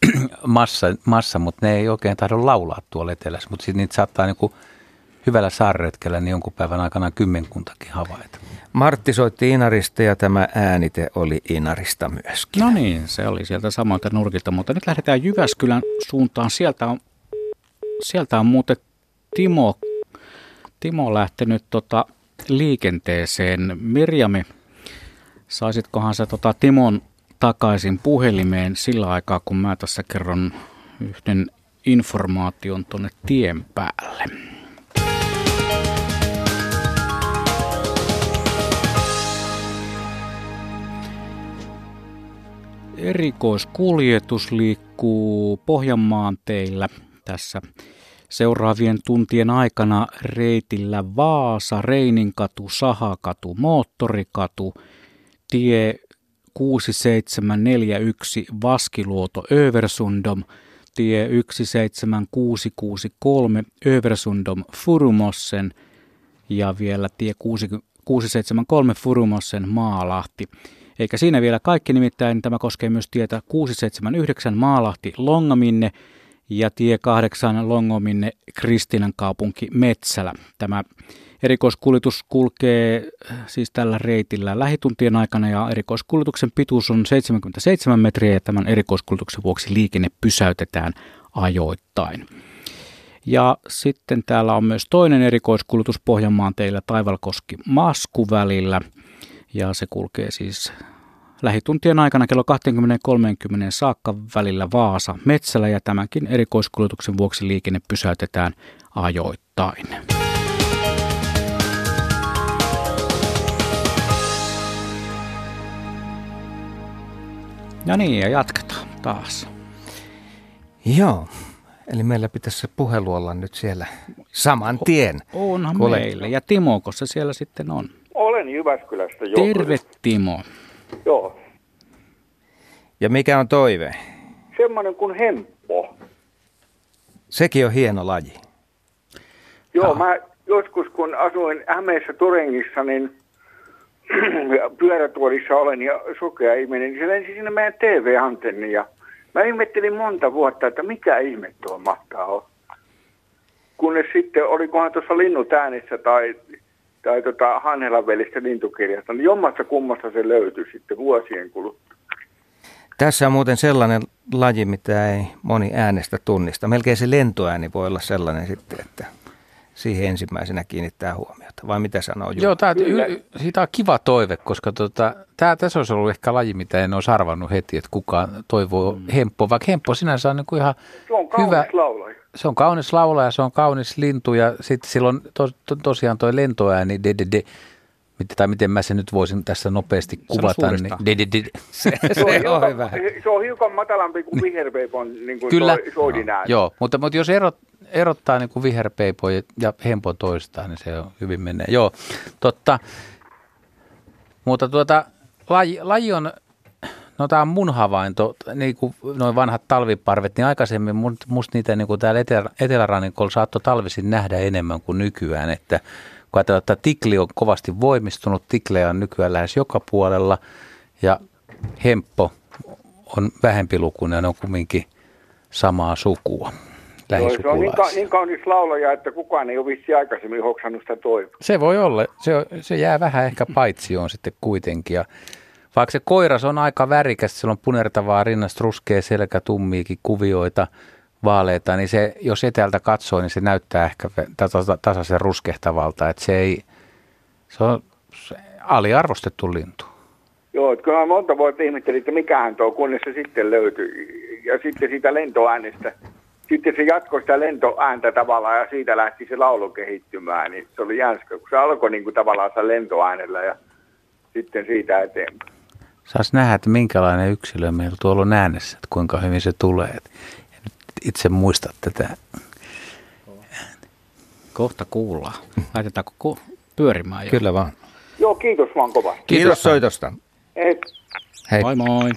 massa, massa, mutta ne ei oikein tahdo laulaa tuolla etelässä, mutta sitten niitä saattaa niinku hyvällä saarretkellä niin jonkun päivän aikana kymmenkuntakin havaita. Martti soitti Inarista ja tämä äänite oli Inarista myöskin. No niin, se oli sieltä samalta nurkilta, mutta nyt lähdetään Jyväskylän suuntaan. Sieltä on, sieltä on muuten Timo, Timo lähtenyt tota liikenteeseen. Mirjami, saisitkohan sä tota Timon takaisin puhelimeen sillä aikaa, kun mä tässä kerron yhden informaation tuonne tien päälle. Erikoiskuljetus liikkuu Pohjanmaan teillä tässä seuraavien tuntien aikana reitillä Vaasa, Reininkatu, Sahakatu, Moottorikatu, tie 6741 Vaskiluoto Översundom, tie 17663 Översundom Furumossen ja vielä tie 673 Furumossen Maalahti. Eikä siinä vielä kaikki, nimittäin tämä koskee myös tietä 679 Maalahti Longaminne ja tie 8 Longominne Kristinan kaupunki Metsälä. Tämä erikoiskuljetus kulkee äh, siis tällä reitillä lähituntien aikana ja erikoiskuljetuksen pituus on 77 metriä ja tämän erikoiskuljetuksen vuoksi liikenne pysäytetään ajoittain. Ja sitten täällä on myös toinen erikoiskuljetus Pohjanmaan teillä Taivalkoski Masku välillä ja se kulkee siis lähituntien aikana kello 20.30 saakka välillä Vaasa Metsälä ja tämänkin erikoiskuljetuksen vuoksi liikenne pysäytetään ajoittain. Ja niin, ja jatketaan taas. Joo, eli meillä pitäisi se puhelu olla nyt siellä saman tien. Onhan Kuule. meillä. Ja Timo, se siellä sitten on? Olen Jyväskylästä jo. Terve Timo. Joo. Ja mikä on toive? Semmoinen kuin hemppo. Sekin on hieno laji. Joo, ah. mä joskus kun asuin Hämeessä Turengissa, niin pyörätuolissa olen ja sokea ihminen, niin se lensi sinne meidän TV-antenniin ja mä ihmettelin monta vuotta, että mikä ihme tuo mahtaa olla. Kunnes sitten, olikohan tuossa linnut äänissä tai, tai tota Hanhelan velistä lintukirjasta, niin jommassa kummassa se löytyi sitten vuosien kuluttua. Tässä on muuten sellainen laji, mitä ei moni äänestä tunnista. Melkein se lentoääni voi olla sellainen sitten, että siihen ensimmäisenä kiinnittää huomiota. Vai mitä sanoo Jutta? Joo, tää, y, siitä on kiva toive, koska tota, tää, tässä olisi ollut ehkä laji, mitä en olisi arvannut heti, että kukaan toivoo mm. hemppo, vaikka hemppo sinänsä on niin kuin ihan se on kaunis hyvä. Laulaja. Se on kaunis laulaja, se on kaunis lintu ja sitten silloin to, to, tosiaan toi lentoääni, de, de, de, tai miten mä sen nyt voisin tässä nopeasti kuvata. Niin, de, de, de. Se, se, se, on hiukan, hyvä. se on hiukan matalampi kuin viherpeipon niin kuin Kyllä. soidin ääni. Joo, mutta, mutta jos erot, erottaa niin kuin viherpeipo ja hempo toistaan, niin se on hyvin menee. Joo, totta. Mutta tuota, laji, laji on, no tämä on mun havainto, niin kuin noin vanhat talviparvet, niin aikaisemmin musta niitä niin kuin täällä etelä, etelärannikolla saattoi talvisin nähdä enemmän kuin nykyään, että kun ajatellaan, että tikli on kovasti voimistunut, tiklejä on nykyään lähes joka puolella ja hemppo on vähempilukuinen, ne on kumminkin samaa sukua Joo, se on niin, ka- niin kaunis laulaja, että kukaan ei ole vissi aikaisemmin hoksannut sitä toivoa. Se voi olla. Se, se jää vähän ehkä paitsioon sitten kuitenkin. Ja vaikka se koiras on aika värikäs, sillä on punertavaa rinnasta, ruskea selkä, tummiikin kuvioita, vaaleita, niin se, jos etäältä katsoo, niin se näyttää ehkä tasaisen ruskehtavalta. Että se ei, se on aliarvostettu lintu. Joo, että kyllä monta vuotta ihmettelin, että mikähän tuo, kunnes se sitten löytyi. Ja sitten siitä lentoäänestä sitten se jatkoi sitä lentoääntä tavallaan ja siitä lähti se laulu kehittymään, niin se oli jänskä, kun se alkoi niin kuin tavallaan lentoäänellä ja sitten siitä eteenpäin. Saas nähdä, että minkälainen yksilö meillä tuolla on äänessä, että kuinka hyvin se tulee. Ja nyt itse muista tätä. Kohta kuullaan. Laitetaanko pyörimään jo? Kyllä vaan. Joo, kiitos vaan kovasti. Kiitos, kiitos soitosta. Hei. Hei. Moi moi.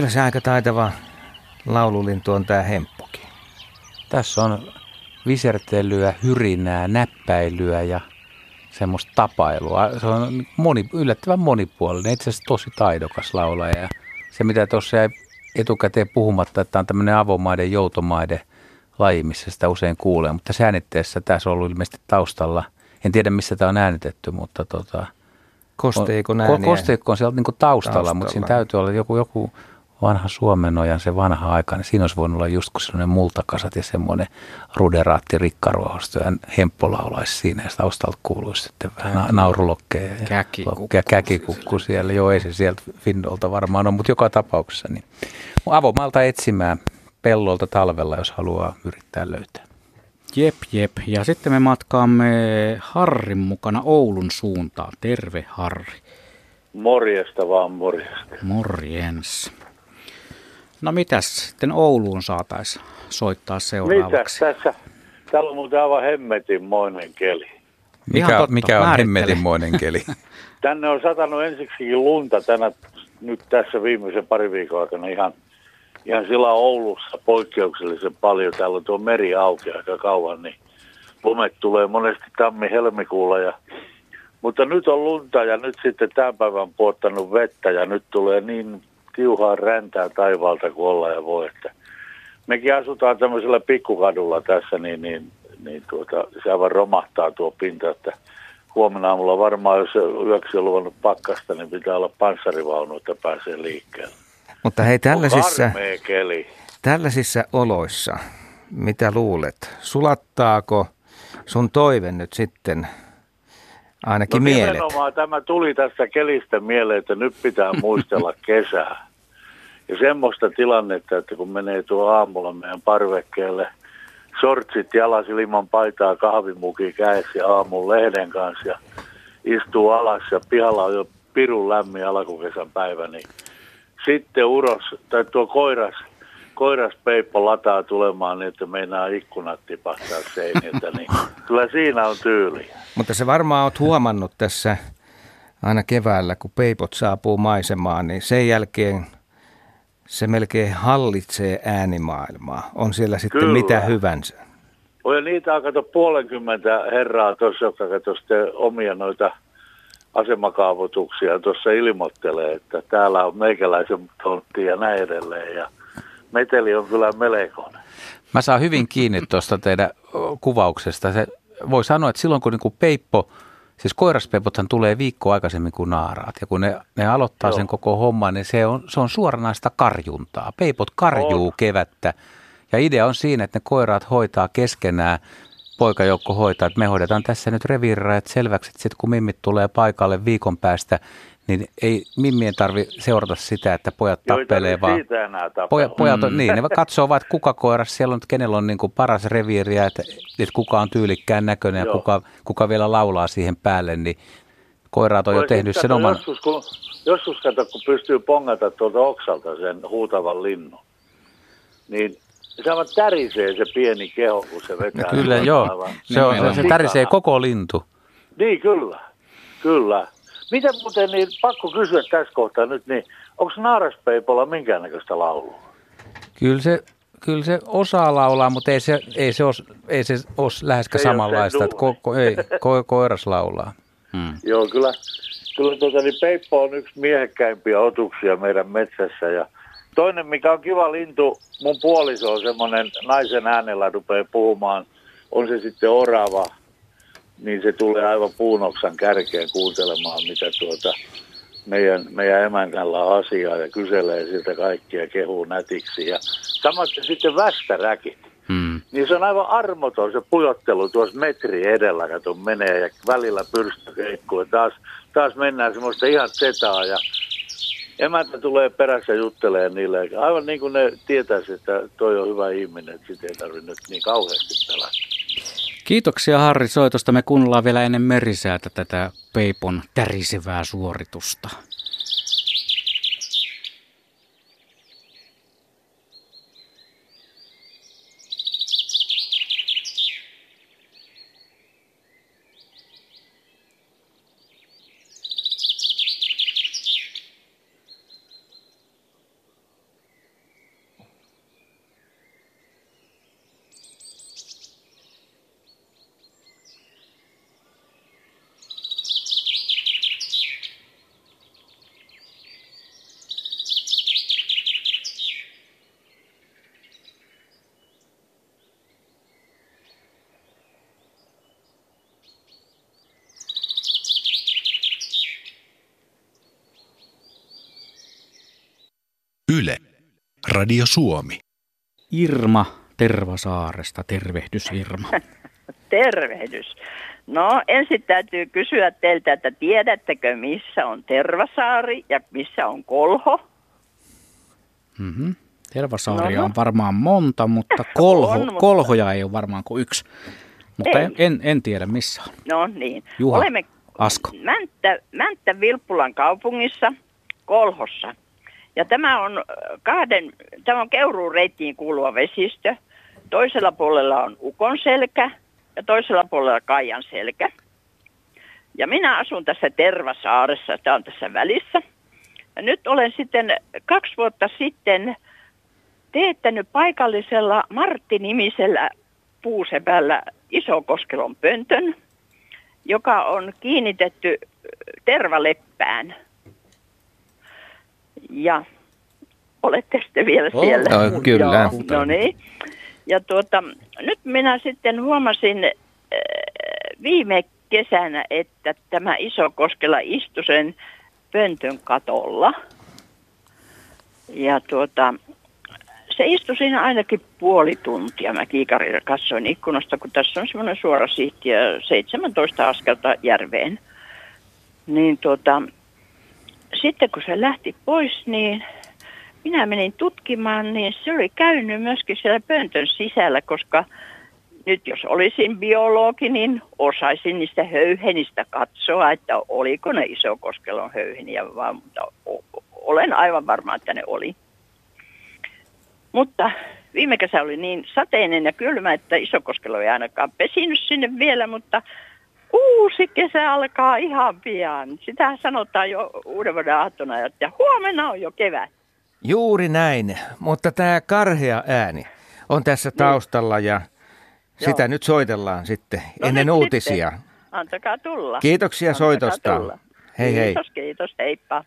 Kyllä se aika taitava laululintu on tämä hemppukin. Tässä on visertelyä, hyrinää, näppäilyä ja semmoista tapailua. Se on moni, yllättävän monipuolinen, itse asiassa tosi taidokas laulaja. Ja se mitä tuossa jäi etukäteen puhumatta, että on tämmöinen avomaiden, joutomaiden laji, missä sitä usein kuulee, mutta tässä äänitteessä tässä on ollut ilmeisesti taustalla, en tiedä missä tämä on äänitetty, mutta tota, kosteikon ääniä. Kosteikko on sieltä niin taustalla, taustalla, mutta siinä täytyy olla joku, joku vanha Suomenojan, se vanha aika, niin siinä olisi voinut olla just kun sellainen multakasat ja semmoinen ruderaatti rikkaruohosto ja hemppo laulaisi siinä ja taustalta kuuluisi sitten vähän na- naurulokkeja ja käkikukku, ja käkikukku siellä. Joo, ei se sieltä Finnolta varmaan ole, mutta joka tapauksessa niin avomalta etsimään pellolta talvella, jos haluaa yrittää löytää. Jep, jep. Ja sitten me matkaamme Harrin mukana Oulun suuntaan. Terve Harri. Morjesta vaan morjesta. Morjens. No mitäs sitten Ouluun saatais soittaa seuraavaksi? Mitäs tässä? Täällä on muuten aivan hemmetinmoinen keli. Mikä, totta, mikä on hemmetinmoinen keli? Tänne on satanut ensiksikin lunta tänä, nyt tässä viimeisen pari viikon aikana ihan, ihan sillä Oulussa poikkeuksellisen paljon. Täällä on tuo meri auki aika kauan, niin lumet tulee monesti tammi-helmikuulla ja mutta nyt on lunta ja nyt sitten tämän päivän puottanut vettä ja nyt tulee niin tiuhaa räntää taivaalta kuin olla ja voi. Että mekin asutaan tämmöisellä pikkukadulla tässä, niin, niin, niin tuota, se aivan romahtaa tuo pinta, että huomenna aamulla varmaan, jos yöksi on luvannut pakkasta, niin pitää olla panssarivaunu, että pääsee liikkeelle. Mutta hei, tällaisissa, tällaisissa oloissa, mitä luulet, sulattaako sun toive nyt sitten ainakin no, mielet? tämä tuli tästä kelistä mieleen, että nyt pitää muistella kesää. Ja semmoista tilannetta, että kun menee tuo aamulla meidän parvekkeelle, sortsit jalas ilman paitaa, kahvimuki kädessä ja aamun lehden kanssa ja istuu alas ja pihalla on jo pirun lämmin alkukesän päivä, niin sitten uros, tai tuo koiras, koiraspeippo lataa tulemaan niin, että meinaa ikkunat tipahtaa seiniltä, niin kyllä siinä on tyyli. Mutta se varmaan olet huomannut tässä aina keväällä, kun peipot saapuu maisemaan, niin sen jälkeen – se melkein hallitsee äänimaailmaa. On siellä sitten Kyllä. mitä hyvänsä. On niitä on kato puolenkymmentä herraa tuossa, jotka sitten omia noita asemakaavoituksia tuossa ilmoittelee, että täällä on meikäläisen tontti ja näin edelleen. Ja meteli on kyllä melkoinen. Mä saan hyvin kiinni tuosta teidän kuvauksesta. Se, voi sanoa, että silloin kun niin kuin Peippo – Siis koiraspeipothan tulee viikko aikaisemmin kuin naaraat ja kun ne, ne aloittaa Joo. sen koko homman, niin se on, se on suoranaista karjuntaa. Peipot karjuu on. kevättä ja idea on siinä, että ne koiraat hoitaa keskenään, poikajoukko hoitaa, että me hoidetaan tässä nyt reviirirajat selväksi, että sitten kun mimmit tulee paikalle viikon päästä, niin ei mimmien tarvi seurata sitä, että pojat Joo, tappelee, vaan pojat, pojat on, mm. niin, ne katsoo vaan, että kuka koiras siellä on, kenellä on niin kuin paras reviiri ja että, että kuka on tyylikkään näköinen ja kuka, kuka vielä laulaa siihen päälle, niin koiraat on Voi jo tehnyt sen oman. Joskus, kun, joskus kato, kun pystyy pongata tuolta oksalta sen huutavan linnun, niin se aivan tärisee se pieni keho, kun se vetää. No kyllä, joo. Se, on, se tärisee koko lintu. Niin, kyllä. Kyllä. Miten muuten, niin pakko kysyä tässä kohtaa nyt, niin onko naaraspeipolla minkäännäköistä laulua? Kyllä se, kyllä se osaa laulaa, mutta ei se, ei se, os, ei se os läheskään samanlaista, että ko, ko, ei, ko, koiras laulaa. Hmm. Joo, kyllä, kyllä tuota, niin peippo on yksi miehekkäimpiä otuksia meidän metsässä ja toinen, mikä on kiva lintu, mun puoliso on semmoinen naisen äänellä rupeaa puhumaan, on se sitten orava, niin se tulee aivan puunoksan kärkeen kuuntelemaan, mitä tuota meidän, meidän emäntällä on asiaa ja kyselee siltä kaikkia kehuu nätiksi. Ja samaten sitten västäräkit. Hmm. Niin se on aivan armoton se pujottelu tuossa metri edellä, kun menee ja välillä pyrstö keikkuu. Taas, taas mennään semmoista ihan setaa ja emäntä tulee perässä juttelee niille. Aivan niin kuin ne tietäisi, että toi on hyvä ihminen, että sitä ei tarvitse nyt niin kauheasti. Kiitoksia Harri soitosta. Me kuunnellaan vielä ennen merisäätä tätä Peipon tärisevää suoritusta. Radio Suomi. Irma Tervasaaresta, tervehdys Irma. Tervehdys. No ensin täytyy kysyä teiltä, että tiedättekö missä on Tervasaari ja missä on Kolho? Mm-hmm. Tervasaaria no, no. on varmaan monta, mutta kolho, on, mutta... kolhoja ei ole varmaan kuin yksi. Mutta en, en, en tiedä missä on. No niin. Juha Olemme Asko. Mänttä, Mänttä Vilppulan kaupungissa, Kolhossa. Ja tämä on kahden, tämä on Keuruun reittiin kuuluva vesistö. Toisella puolella on Ukon selkä ja toisella puolella Kaijan selkä. Ja minä asun tässä Tervasaaressa, tämä on tässä välissä. Ja nyt olen sitten kaksi vuotta sitten teettänyt paikallisella Martti-nimisellä puusepällä Isokoskelon pöntön, joka on kiinnitetty tervaleppään. Ja olette sitten vielä oh, siellä. No, kyllä. Joo, no niin. Ja tuota, nyt minä sitten huomasin äh, viime kesänä, että tämä iso koskela istui sen pöntön katolla. Ja tuota, se istui siinä ainakin puoli tuntia. Mä kiikarilla katsoin ikkunasta, kun tässä on semmoinen suora siitti ja 17 askelta järveen. Niin tuota, sitten kun se lähti pois, niin minä menin tutkimaan, niin se oli käynyt myöskin siellä pöntön sisällä, koska nyt jos olisin biologi, niin osaisin niistä höyhenistä katsoa, että oliko ne isokoskelon höyheniä, vaan mutta olen aivan varma, että ne oli. Mutta viime kesä oli niin sateinen ja kylmä, että isokoskelo ei ainakaan pesinyt sinne vielä, mutta uusi kesä alkaa ihan pian. Sitä sanotaan jo uuden vuoden aattona, että huomenna on jo kevät. Juuri näin, mutta tämä karhea ääni on tässä niin. taustalla ja sitä Joo. nyt soitellaan sitten no ennen uutisia. Sitten. Antakaa tulla. Kiitoksia Antakaa soitosta. Tulla. Hei hei. Kiitos, kiitos. Heippa.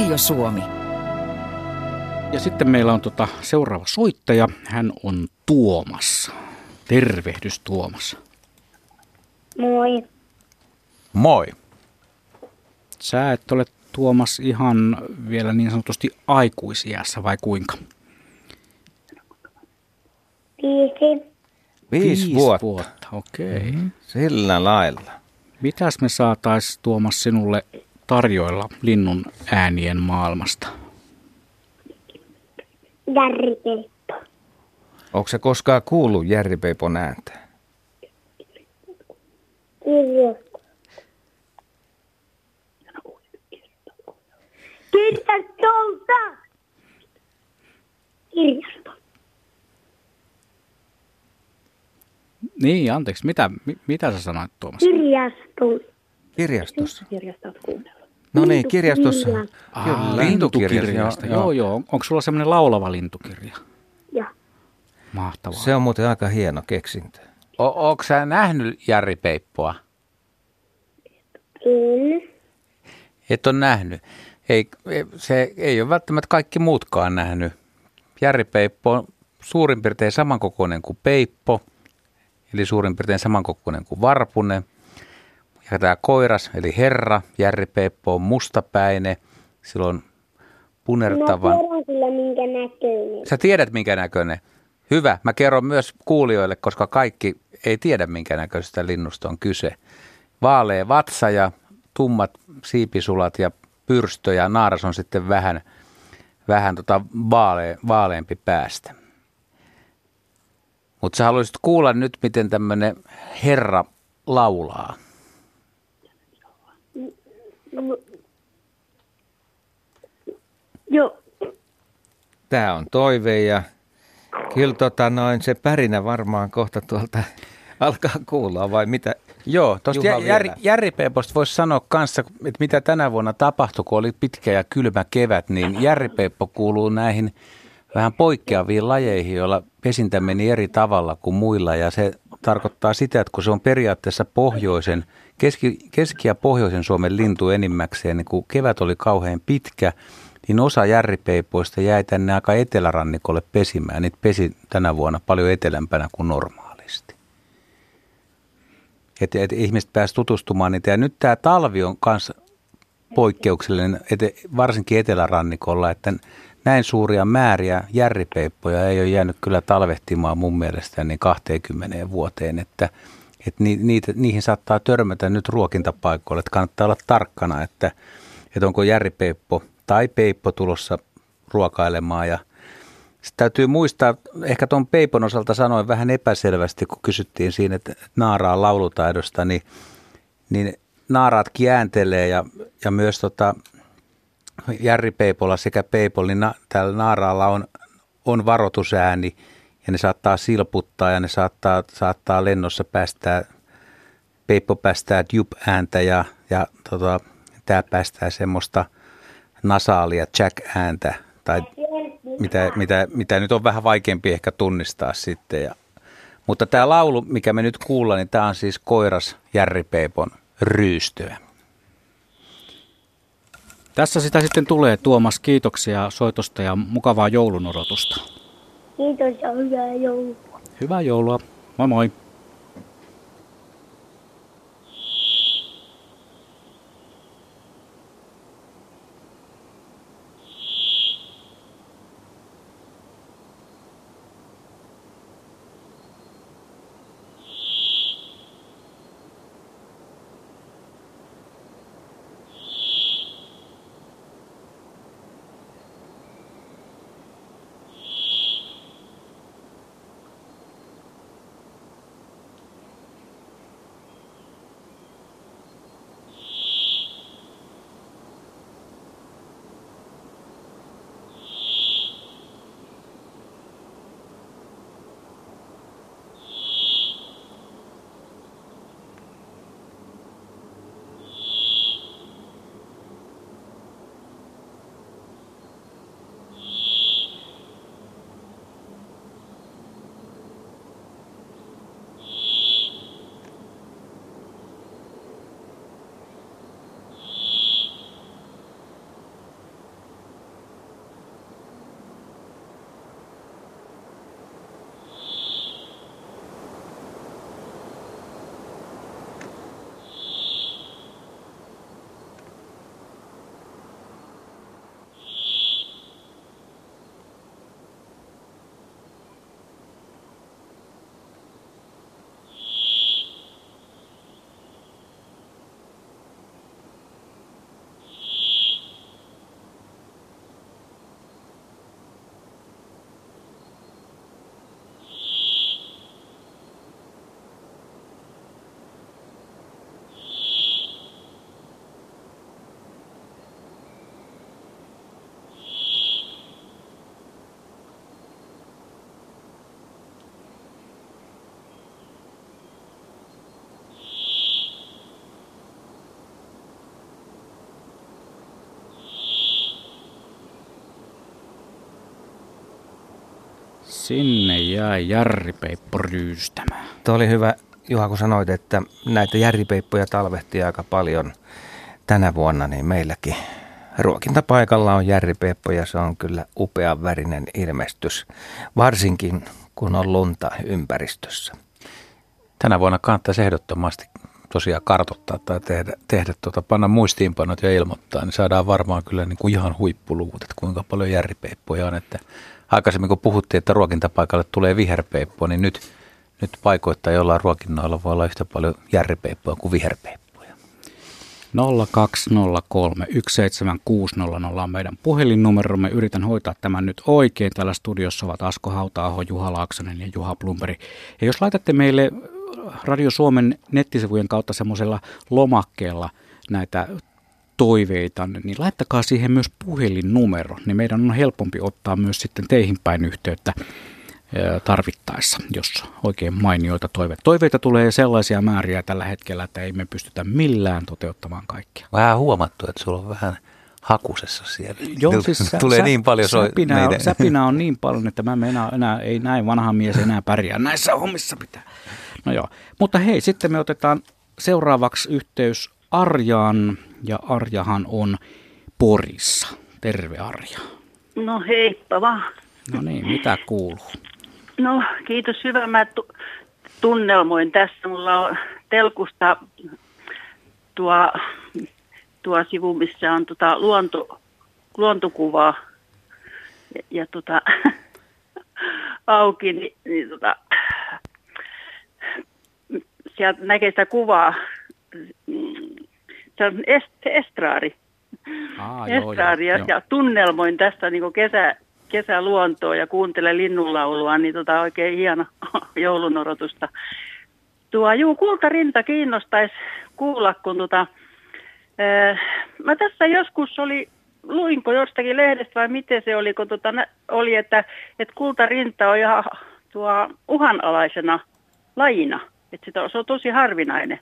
Radio Suomi. Ja sitten meillä on tota seuraava soittaja. Hän on Tuomas. Tervehdys Tuomas. Moi. Moi. Sä et ole Tuomas ihan vielä niin sanotusti aikuisiässä vai kuinka? Viisi. Viisi, vuotta. vuotta, okei. Okay. Mm-hmm. Sillä lailla. Mitäs me saatais Tuomas sinulle tarjoilla linnun äänien maailmasta? Järripeippo. Onko se koskaan kuullut järripeipon ääntä? Kirjasto. Kirjastolta. Kirjasto. Niin, anteeksi. Mitä, mitä sä sanoit Tuomas? Kirjasto. Kirjastossa? Kirjastot kuunnella. No niin, kirjastossa. Ah, lintukirjasta. Joo, joo. joo. Onko sulla semmoinen laulava lintukirja? Joo. Mahtavaa. Se on muuten aika hieno keksintö. O- Onko sä nähnyt Jari Peippoa? En. Et ole nähnyt. Ei, se ei ole välttämättä kaikki muutkaan nähnyt. Järripeippo on suurin piirtein samankokoinen kuin peippo, eli suurin piirtein samankokoinen kuin varpune. Ja tämä koiras, eli herra, järripeippo on mustapäinen. Sillä on punertavan... Mä tiedän kyllä minkä näköinen. Sä tiedät minkä näköinen. Hyvä. Mä kerron myös kuulijoille, koska kaikki ei tiedä minkä näköisestä linnusta on kyse. Vaalea vatsa ja tummat siipisulat ja pyrstö ja naaras on sitten vähän, vähän tota vaale, vaaleampi päästä. Mutta sä haluaisit kuulla nyt, miten tämmöinen herra laulaa. Joo. Tämä on toive ja kyllä tota noin, se pärinä varmaan kohta tuolta alkaa kuulla vai mitä? Joo, tuosta jär, jär, Järripeeposta voisi sanoa kanssa, että mitä tänä vuonna tapahtui, kun oli pitkä ja kylmä kevät, niin Järripeippo kuuluu näihin vähän poikkeaviin lajeihin, joilla pesintä meni eri tavalla kuin muilla ja se tarkoittaa sitä, että kun se on periaatteessa pohjoisen, keski, keski- ja pohjoisen Suomen lintu enimmäkseen, niin kun kevät oli kauhean pitkä, niin osa järripeipoista jäi tänne aika etelärannikolle pesimään. Niitä pesi tänä vuonna paljon etelämpänä kuin normaalisti. Että et ihmiset pääsivät tutustumaan niitä. Ja nyt tämä talvi on myös poikkeuksellinen, ete, varsinkin etelärannikolla, että näin suuria määriä järripeippoja ei ole jäänyt kyllä talvehtimaan mun mielestä niin 20 vuoteen, että, että ni, niitä, niihin saattaa törmätä nyt ruokintapaikoille, että kannattaa olla tarkkana, että, että onko järripeippo tai peippo tulossa ruokailemaan. Ja sitten täytyy muistaa, ehkä tuon peipon osalta sanoin vähän epäselvästi, kun kysyttiin siinä, että naaraa laulutaidosta, niin, niin naaraat kiäntelee ja, ja myös tota, Järri Peipolla sekä Peipol, niin na, täällä naaraalla on, on varoitusääni ja ne saattaa silputtaa ja ne saattaa, saattaa lennossa päästää, Peippo päästää jup-ääntä ja, ja tota, tämä päästää semmoista nasaalia jack-ääntä tai mitä, mitä, mitä nyt on vähän vaikeampi ehkä tunnistaa sitten. Ja, mutta tämä laulu, mikä me nyt kuullaan, niin tämä on siis Koiras Järri Peipon ryystöä. Tässä sitä sitten tulee Tuomas. Kiitoksia soitosta ja mukavaa joulun odotusta. Kiitos ja hyvää joulua. Hyvää joulua. Moi moi. Sinne jäi järripeippo ryystämään. Tuo oli hyvä, Juha, kun sanoit, että näitä järripeippoja talvehtii aika paljon tänä vuonna niin meilläkin ruokintapaikalla on Järri Peppo ja se on kyllä upean värinen ilmestys, varsinkin kun on lunta ympäristössä. Tänä vuonna kannattaisi ehdottomasti tosiaan kartoittaa tai tehdä, tehdä tuota, panna muistiinpanot ja ilmoittaa, niin saadaan varmaan kyllä niin kuin ihan huippuluvut, että kuinka paljon järripeippoja on. Että aikaisemmin kun puhuttiin, että ruokintapaikalle tulee viherpeippo, niin nyt, nyt paikoittain jollain ruokinnoilla voi olla yhtä paljon järripeippoja kuin viherpeippoja. 0203 17600 on meidän puhelinnumeromme. Yritän hoitaa tämän nyt oikein. Täällä studiossa ovat Asko Hauta-aho, Juha Laaksonen ja Juha Plumberi. Ja jos laitatte meille Radio Suomen nettisivujen kautta semmoisella lomakkeella näitä toiveita, niin laittakaa siihen myös puhelinnumero, niin meidän on helpompi ottaa myös sitten teihin päin yhteyttä tarvittaessa, jos oikein mainioita toiveita. Toiveita tulee sellaisia määriä tällä hetkellä, että ei me pystytä millään toteuttamaan kaikkia. Vähän huomattu, että sulla on vähän hakusessa siellä. Joo, siis sä, tulee sä, niin paljon säpinä, on, säpinä on niin paljon, että mä enää, enää, ei näin vanha mies enää pärjää. Näissä hommissa pitää. No joo, mutta hei, sitten me otetaan seuraavaksi yhteys Arjaan, ja Arjahan on Porissa. Terve Arja. No heippa vaan. No niin, mitä kuuluu? No kiitos hyvä. Mä tunnelmoin tässä. Mulla on telkusta tuo, tuo sivu, missä on tota luonto, luontokuvaa ja, ja tota, auki, niin, niin tota, sieltä näkee sitä kuvaa. Se on est, estraari. Aa, estraari joo, ja, joo. ja tunnelmoin tästä niin kesä, kesäluontoa ja kuuntele linnunlaulua, niin tota oikein hieno joulun odotusta. Tuo, juu, kultarinta kiinnostaisi kuulla, kun tota, mä tässä joskus oli, luinko jostakin lehdestä vai miten se oli, kun tota, oli, että, että kultarinta on ihan tuo uhanalaisena lajina, että sitä, se on tosi harvinainen.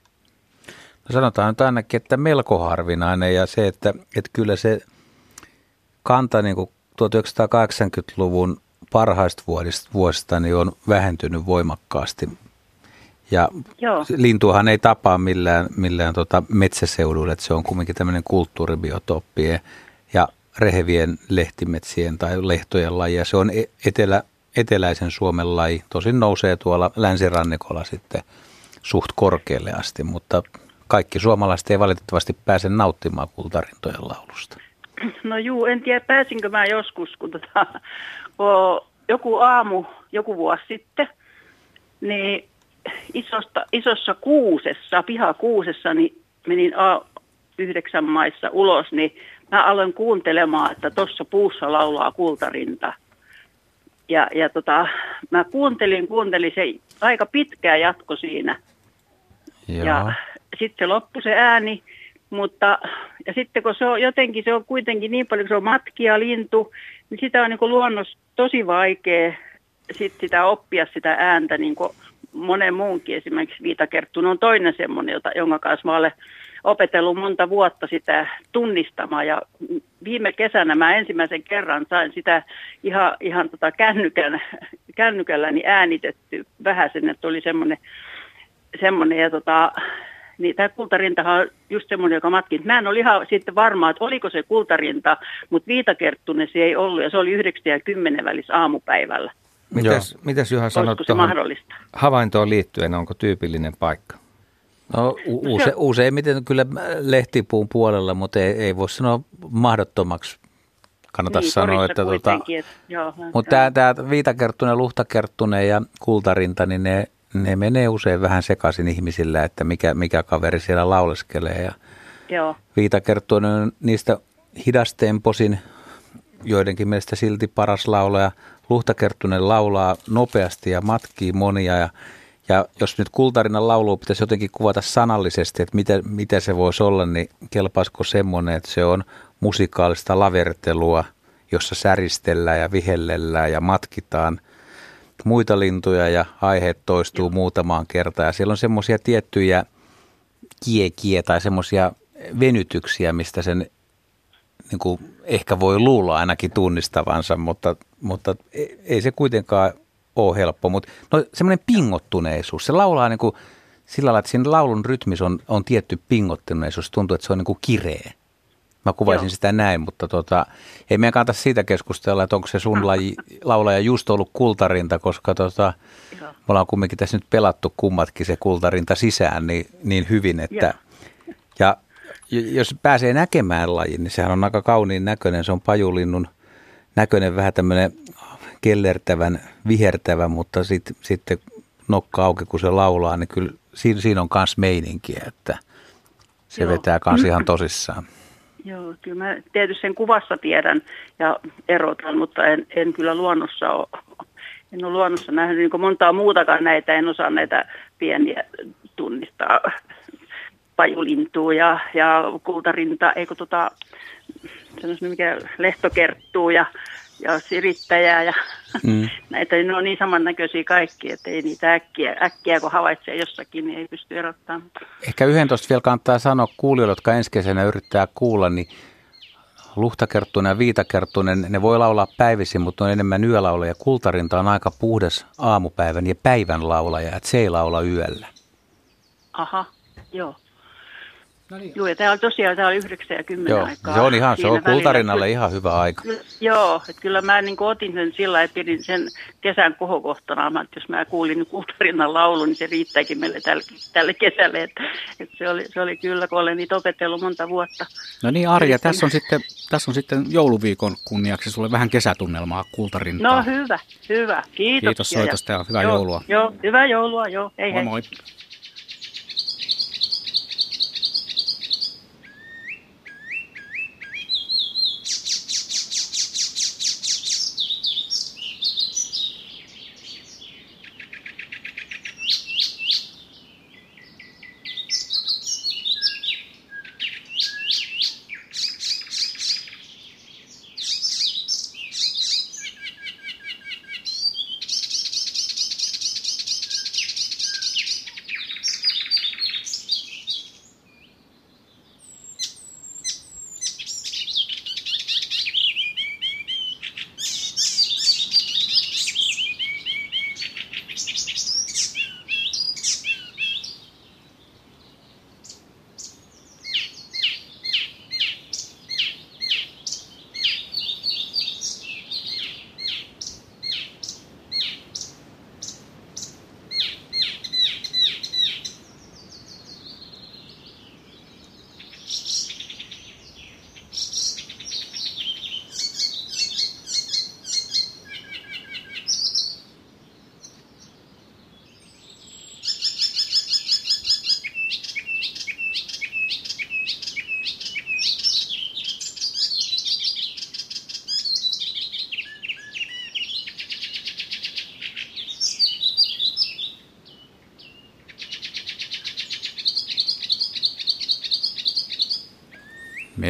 No sanotaan nyt ainakin, että melko harvinainen ja se, että, että kyllä se kanta niin kuin 1980-luvun parhaista vuodista, vuosista niin on vähentynyt voimakkaasti. Ja Joo. lintuahan ei tapaa millään, millään tota metsäseudulla, että se on kumminkin tämmöinen kulttuuribiotooppi ja rehevien lehtimetsien tai lehtojen laji. Ja se on e- etelä, eteläisen Suomen laji. Tosin nousee tuolla länsirannikolla sitten suht korkealle asti, mutta kaikki suomalaiset ei valitettavasti pääse nauttimaan kultarintojen laulusta. No juu, en tiedä pääsinkö mä joskus, kun tota, o, joku aamu, joku vuosi sitten, niin isosta, isossa kuusessa, pihakuusessa, niin menin a, yhdeksän maissa ulos, niin mä aloin kuuntelemaan, että tuossa puussa laulaa kultarinta. Ja, ja tota, mä kuuntelin, kuuntelin, se aika pitkään jatko siinä. Joo. Ja sitten se loppui se ääni, mutta ja sitten kun se on jotenkin, se on kuitenkin niin paljon, kun se on matkia lintu, niin sitä on niin kuin luonnossa tosi vaikea sit sitä oppia sitä ääntä niin monen muunkin. Esimerkiksi Viitakerttun on toinen semmoinen, jota, jonka kanssa mä olen opetellut monta vuotta sitä tunnistamaan. Ja viime kesänä mä ensimmäisen kerran sain sitä ihan, ihan tota kännykän, kännykälläni äänitetty vähän sen, että oli semmoinen, semmoinen ja tota, niin tämä kultarintahan on just semmoinen, joka matkin. Mä en ole ihan sitten varma, että oliko se kultarinta, mutta viitakerttunen se ei ollut ja se oli 9 ja 10 välissä aamupäivällä. Mitäs, mitäs Juha sanot tuohon mahdollista? havaintoon liittyen, onko tyypillinen paikka? No u- use, useimmiten kyllä lehtipuun puolella, mutta ei, ei voi sanoa mahdottomaksi. Kannata Niin, sanoa, että tota, että joo, mutta tämä, tämä viitakerttunen, luhtakerttunen ja kultarinta, niin ne, ne menee usein vähän sekaisin ihmisillä, että mikä, mikä kaveri siellä lauleskelee. Ja joo. viitakerttunen on niistä hidastemposin, joidenkin mielestä silti paras laulaja. Luhtakerttunen laulaa nopeasti ja matkii monia ja ja jos nyt kultarinan laulu pitäisi jotenkin kuvata sanallisesti, että mitä, mitä se voisi olla, niin kelpaisiko semmoinen, että se on musikaalista lavertelua, jossa säristellään ja vihellellään ja matkitaan muita lintuja ja aiheet toistuu muutamaan kertaan. Ja siellä on semmoisia tiettyjä kiekiä tai semmoisia venytyksiä, mistä sen niin kuin ehkä voi luulla ainakin tunnistavansa, mutta, mutta ei se kuitenkaan ole helppo. Mutta no, semmoinen pingottuneisuus, se laulaa niin kuin, sillä lailla, että siinä laulun rytmissä on, on tietty pingottuneisuus. Tuntuu, että se on niin kuin kireä. Mä kuvaisin Joo. sitä näin, mutta tota, ei meidän kannata siitä keskustella, että onko se sun laji, laulaja just ollut kultarinta, koska tota, me ollaan kumminkin tässä nyt pelattu kummatkin se kultarinta sisään niin, niin hyvin, että ja jos pääsee näkemään lajin, niin sehän on aika kauniin näköinen. Se on pajulinnun näköinen, vähän tämmöinen kellertävän, vihertävä, mutta sitten sit nokka auki, kun se laulaa, niin kyllä siinä, siinä on myös meininkiä, että se Joo. vetää myös ihan tosissaan. Joo, kyllä mä tietysti sen kuvassa tiedän ja erotan, mutta en, en kyllä luonnossa ole, en ole luonnossa nähnyt niin montaa muutakaan näitä, en osaa näitä pieniä tunnistaa pajulintua ja, ja kultarinta, eikö tota, mikä lehtokerttuu ja, ja sirittäjää ja mm. näitä, ne on niin samannäköisiä kaikki, että ei niitä äkkiä, äkkiä kun havaitsee jossakin, niin ei pysty erottamaan. Ehkä yhden tuosta vielä kannattaa sanoa kuulijoille, jotka ensi kesänä yrittää kuulla, niin luhtakerttuinen ja viitakerttuinen, ne voi laulaa päivisin, mutta on enemmän yölaulaja. Kultarinta on aika puhdas aamupäivän ja päivän laulaja, että se ei laula yöllä. Aha, joo. No niin. Joo, ja tämä on tosiaan tämä on 9 ja 10 Joo, aikaa. se on ihan, se on kultarinnalle ihan hyvä aika. Joo, että kyllä mä niin otin sen sillä että pidin sen kesän kohokohtana, että jos mä kuulin kultarinnan laulun, niin se riittääkin meille tälle, tälle kesälle. Että, että se, oli, se oli kyllä, kun olen niitä opetellut monta vuotta. No niin Arja, tässä on sitten, tässä on sitten jouluviikon kunniaksi sulle vähän kesätunnelmaa kultarintaa. No hyvä, hyvä. Kiitos. Kiitos soitosta ja hyvää joo, joulua. Joo, hyvää joulua, joo. Hei moi hei. moi.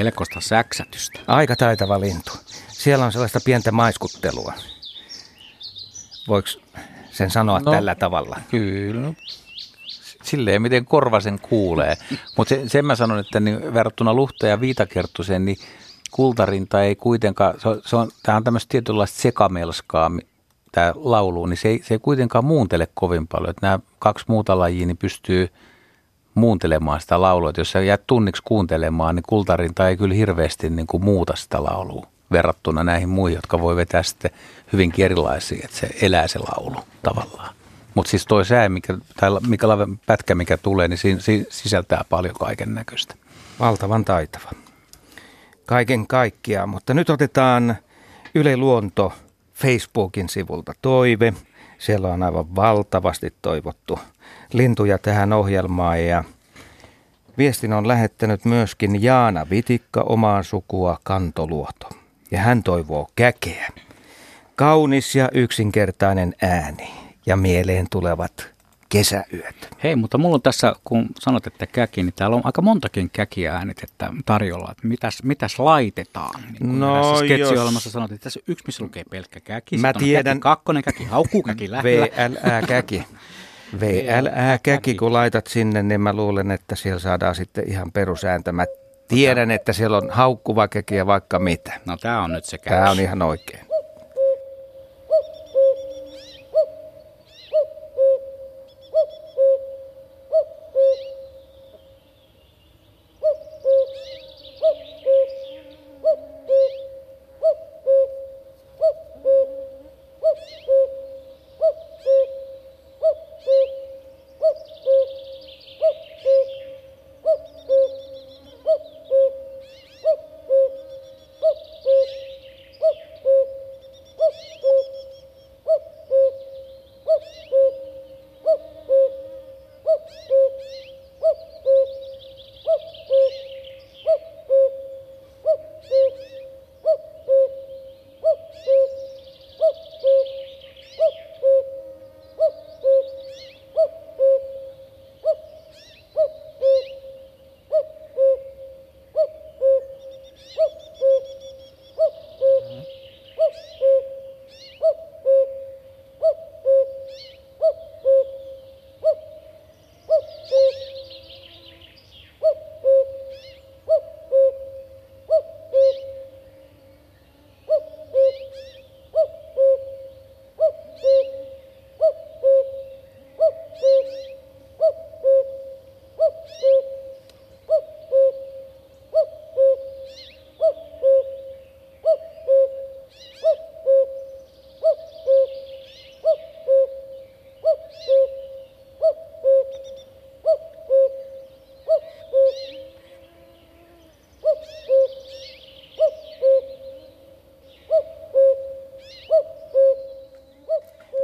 Melkoista säksätystä. Aika taitava lintu. Siellä on sellaista pientä maiskuttelua. Voiko sen sanoa no, tällä tavalla? Kyllä. Silleen, miten korva sen kuulee. Mutta sen, sen mä sanon, että niin verrattuna luhta- ja viitakerttuseen, niin kultarinta ei kuitenkaan, se on, se on, tämä on tämmöistä tietynlaista sekamelskaa, tämä laulu, niin se ei, se ei kuitenkaan muuntele kovin paljon. Että nämä kaksi muuta lajia niin pystyy muuntelemaan sitä laulua. Että jos sä jäät tunniksi kuuntelemaan, niin kultarinta ei kyllä hirveästi niin kuin muuta sitä laulua verrattuna näihin muihin, jotka voi vetää sitten hyvinkin erilaisia, että se elää se laulu tavallaan. Mutta siis toi sää, mikä, tai mikä pätkä, mikä tulee, niin siinä, siinä sisältää paljon kaiken näköistä. Valtavan taitava. Kaiken kaikkiaan, mutta nyt otetaan Yle Luonto Facebookin sivulta toive. Siellä on aivan valtavasti toivottu lintuja tähän ohjelmaan ja viestin on lähettänyt myöskin Jaana Vitikka omaa sukua Kantoluoto. Ja hän toivoo käkeä. Kaunis ja yksinkertainen ääni ja mieleen tulevat kesäyöt. Hei, mutta mulla on tässä, kun sanot, että käki, niin täällä on aika montakin käkiäänitettä tarjolla. Että mitäs, mitäs laitetaan? Niin no jos... sanot, että tässä yksi, missä lukee pelkkä käki. Mä tiedän. Käki kakkonen käki, haukkukäki, lähellä. VLA-käki. VLA-käki, kun laitat sinne, niin mä luulen, että siellä saadaan sitten ihan perusääntö. Mä tiedän, että siellä on haukkuva käki ja vaikka mitä. No tää on nyt se käki. Tää on ihan oikein.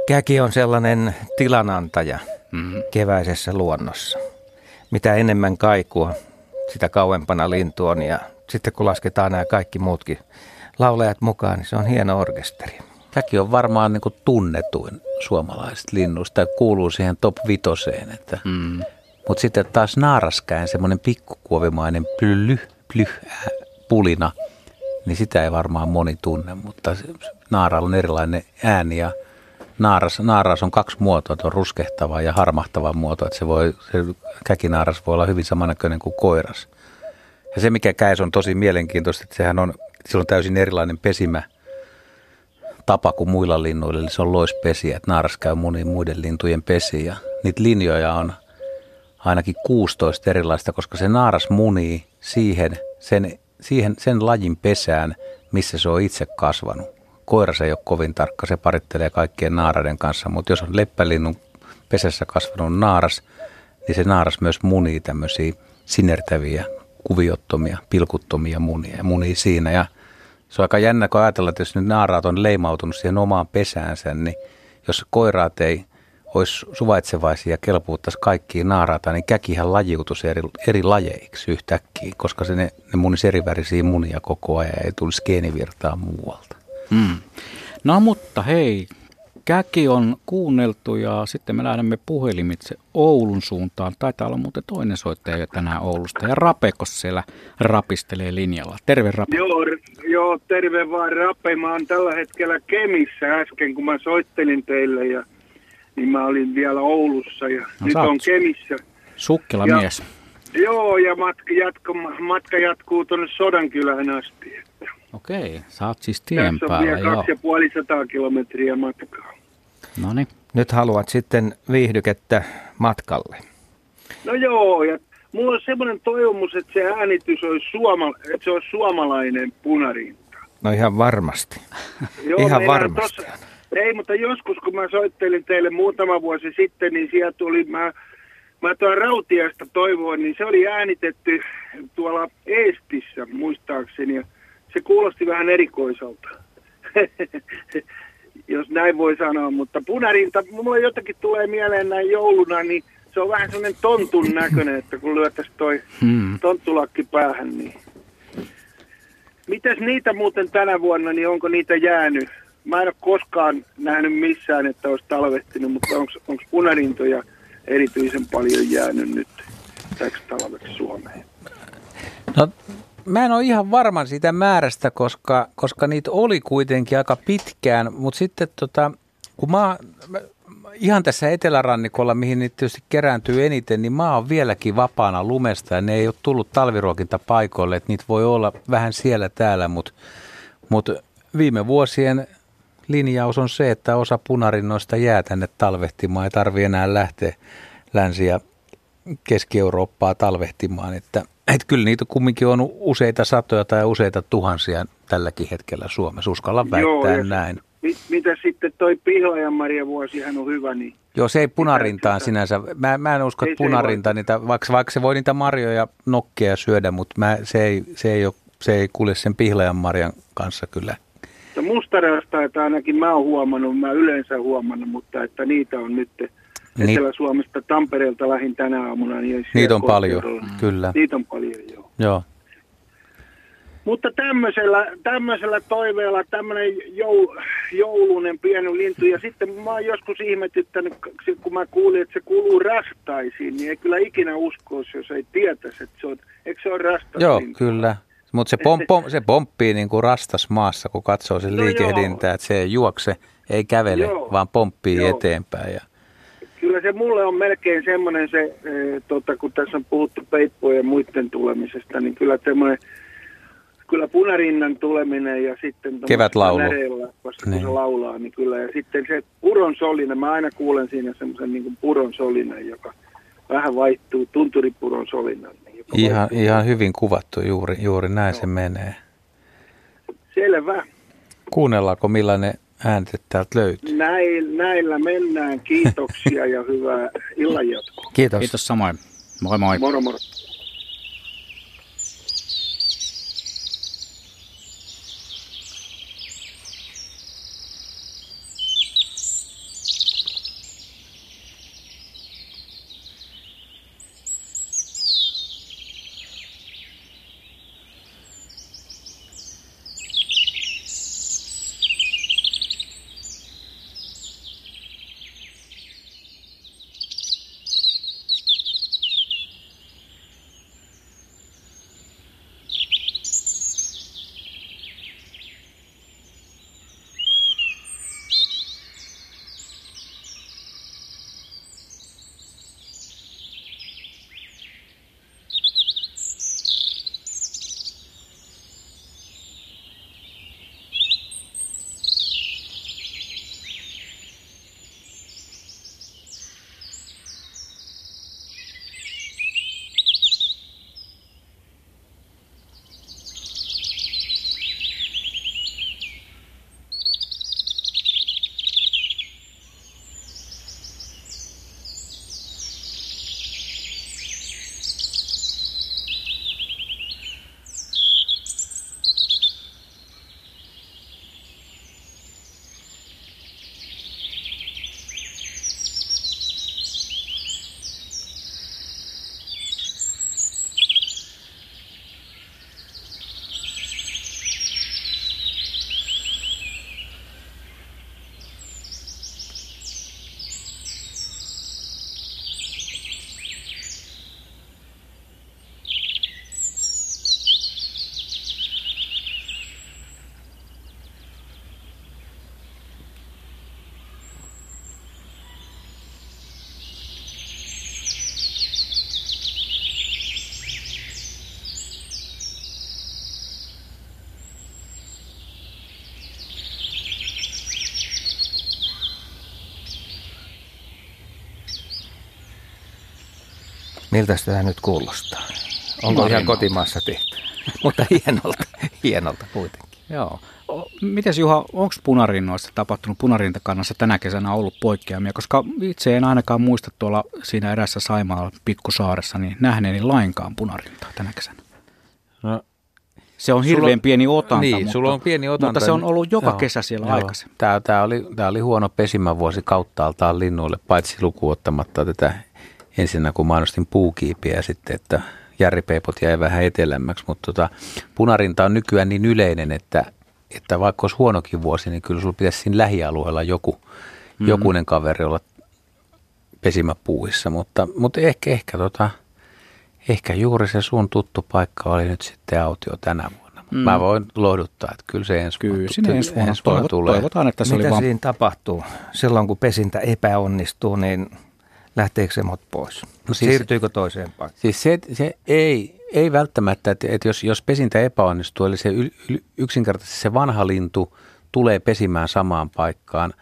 Käki on sellainen tilanantaja mm-hmm. keväisessä luonnossa. Mitä enemmän kaikua, sitä kauempana lintu on ja sitten kun lasketaan nämä kaikki muutkin laulajat mukaan, niin se on hieno orkesteri. Käki on varmaan niin tunnetuin suomalaisista linnuista ja kuuluu siihen top vitoseen. Että. Mm. Mutta sitten taas naaraskäin semmoinen pikkukuovimainen plyh, plyh, pulina, niin sitä ei varmaan moni tunne, mutta naaralla on erilainen ääni ja naaras, naaras on kaksi muotoa, on ruskehtava ja harmahtava muoto, että se, voi, se käkinaaras voi olla hyvin samannäköinen kuin koiras. Ja se, mikä käys on tosi mielenkiintoista, että sehän on, sillä on täysin erilainen pesimä tapa kuin muilla linnuilla, eli se on loispesiä, että naaras käy moniin muiden lintujen pesiä. Ja niitä linjoja on ainakin 16 erilaista, koska se naaras munii siihen, sen, siihen, sen lajin pesään, missä se on itse kasvanut. Koiras ei ole kovin tarkka, se parittelee kaikkien naaraiden kanssa, mutta jos on leppälinnun pesässä kasvanut naaras, niin se naaras myös munii tämmöisiä sinertäviä, kuviottomia, pilkuttomia munia munii siinä. Ja se on aika jännä, kun ajatellaan, että jos nyt naaraat on leimautunut siihen omaan pesäänsä, niin jos koiraat ei olisi suvaitsevaisia ja kelpuuttaisi kaikkiin naaraata, niin käkihän lajiutuisi eri, eri lajeiksi yhtäkkiä, koska se ne, ne munisi erivärisiä munia koko ajan ja ei tulisi geenivirtaa muualta. Mm. No mutta hei, käki on kuunneltu ja sitten me lähdemme puhelimitse Oulun suuntaan. Taitaa olla muuten toinen soittaja jo tänään Oulusta ja Rapekos siellä rapistelee linjalla. Terve Rape. Joo, joo, terve vaan Rape. Mä oon tällä hetkellä Kemissä äsken, kun mä soittelin teille ja niin mä olin vielä Oulussa ja no, nyt on Kemissä. Sukkela ja, mies. Joo, ja matka, jatko, matka jatkuu tuonne Sodankylään asti. Okei, sä oot siis tien Tässä on vielä kaksi ja puoli sataa kilometriä matkaa. No niin. Nyt haluat sitten viihdykettä matkalle. No joo, ja mulla on semmoinen toivomus, että se äänitys olisi, suoma, että se olisi suomalainen punarinta. No ihan varmasti. Joo, ihan varmasti. Tossa, ei, mutta joskus kun mä soittelin teille muutama vuosi sitten, niin sieltä tuli, mä, mä tuon Rautiasta toivoin, niin se oli äänitetty tuolla Eestissä muistaakseni. Ja se kuulosti vähän erikoiselta, jos näin voi sanoa. Mutta punarinta, mulla jotakin tulee mieleen näin jouluna, niin se on vähän sellainen tontun näköinen, että kun lyötäisiin toi hmm. tonttulakki päähän, niin... Mitäs niitä muuten tänä vuonna, niin onko niitä jäänyt? Mä en ole koskaan nähnyt missään, että olisi talvehtinut, mutta onko punarintoja erityisen paljon jäänyt nyt täksi talveksi Suomeen? No mä en ole ihan varma siitä määrästä, koska, koska niitä oli kuitenkin aika pitkään, mutta sitten tota, kun mä, mä ihan tässä etelärannikolla, mihin niitä tietysti kerääntyy eniten, niin maa on vieläkin vapaana lumesta ja ne ei ole tullut talviruokintapaikoille, että niitä voi olla vähän siellä täällä, mutta, mutta viime vuosien linjaus on se, että osa punarinnoista jää tänne talvehtimaan, ei tarvi enää lähteä Länsi- ja Keski-Eurooppaa talvehtimaan, että että kyllä niitä kumminkin on useita satoja tai useita tuhansia tälläkin hetkellä Suomessa, uskalla väittää Joo, näin. Mit, mitä sitten toi pihlajan Maria vuosihan on hyvä, niin... Joo, se ei punarintaan sinänsä. Mä, mä en usko, että punarinta niitä, vaikka, vaikka se voi niitä marjoja nokkia syödä, mutta mä, se, ei, se, ei ole, se ei kulje sen pihlajan Marian kanssa kyllä. No mustarasta, että ainakin mä oon huomannut, mä yleensä huomannut, mutta että niitä on nyt niin. Etelä-Suomesta Tampereelta lähin tänä aamuna. Niin niitä on paljon, kyllä. Niitä on paljon, joo. Joo. Mutta tämmöisellä, tämmöisellä toiveella tämmöinen joul, joulunen pieni lintu. Ja sitten mä oon joskus ihmetyttänyt, kun mä kuulin, että se kuuluu rastaisiin, niin ei kyllä ikinä uskoisi, jos ei tietäisi, että se on, eikö se ole rastaisiin? Joo, kyllä. Mutta se, pom, pom, se pomppii niin kuin rastas maassa, kun katsoo sen no liikehdintää, että se ei juokse, ei kävele, joo. vaan pomppii joo. eteenpäin. Ja kyllä se mulle on melkein semmoinen se, e, tota, kun tässä on puhuttu peippojen ja muiden tulemisesta, niin kyllä semmoinen, kyllä punarinnan tuleminen ja sitten kevätlaulu, koska niin. kun se laulaa, niin kyllä. Ja sitten se puron solinen, mä aina kuulen siinä semmoisen niin puron solinen, joka vähän vaihtuu tunturipuron solinan. Niin ihan, ihan hyvin kuvattu, juuri, juuri näin no. se menee. Selvä. Kuunnellaanko millainen ääntet täältä löytyy. Näin, näillä mennään. Kiitoksia ja hyvää illanjatkoa. Kiitos. Kiitos samoin. Moi moi. Moro moro. Miltä tämä nyt kuulostaa? Onko Marino. ihan kotimaassa tehty? Mutta hienolta, hienolta kuitenkin. Joo. Mites Juha, onko punarinnoista tapahtunut punarintakannassa tänä kesänä ollut poikkeamia? Koska itse en ainakaan muista tuolla siinä erässä Saimaalla pikkusaaressa niin nähneeni lainkaan punarintaa tänä kesänä. No, se on hirveän on, pieni otanta, niin, mutta, sulla on pieni otanta, mutta se on ollut joka joo, kesä siellä joo. aikaisemmin. Tämä, tämä, oli, tämä oli huono pesimävuosi kauttaaltaan linnuille, paitsi lukuottamatta tätä ensinnä, kun mainostin puukiipiä ja sitten, että järripeipot jäi vähän etelämmäksi, mutta tota, punarinta on nykyään niin yleinen, että, että vaikka olisi huonokin vuosi, niin kyllä sulla pitäisi siinä lähialueella joku, mm. jokunen kaveri olla pesimäpuuissa, mutta, mutta ehkä, ehkä, tota, ehkä juuri se sun tuttu paikka oli nyt sitten autio tänä vuonna. Mm. Mä voin lohduttaa, että kyllä se ensi kyllä, vuonna, ensi vuonna, ensi vuonna tulee. Toivotaan, että se Mitä oli vaan... siinä tapahtuu? Silloin kun pesintä epäonnistuu, niin lähteekö se mot pois? No siis, Siirtyykö toiseen paikkaan? Siis se, se ei, ei välttämättä, että, että jos, jos pesintä epäonnistuu, eli se yl, yl, yksinkertaisesti se vanha lintu tulee pesimään samaan paikkaan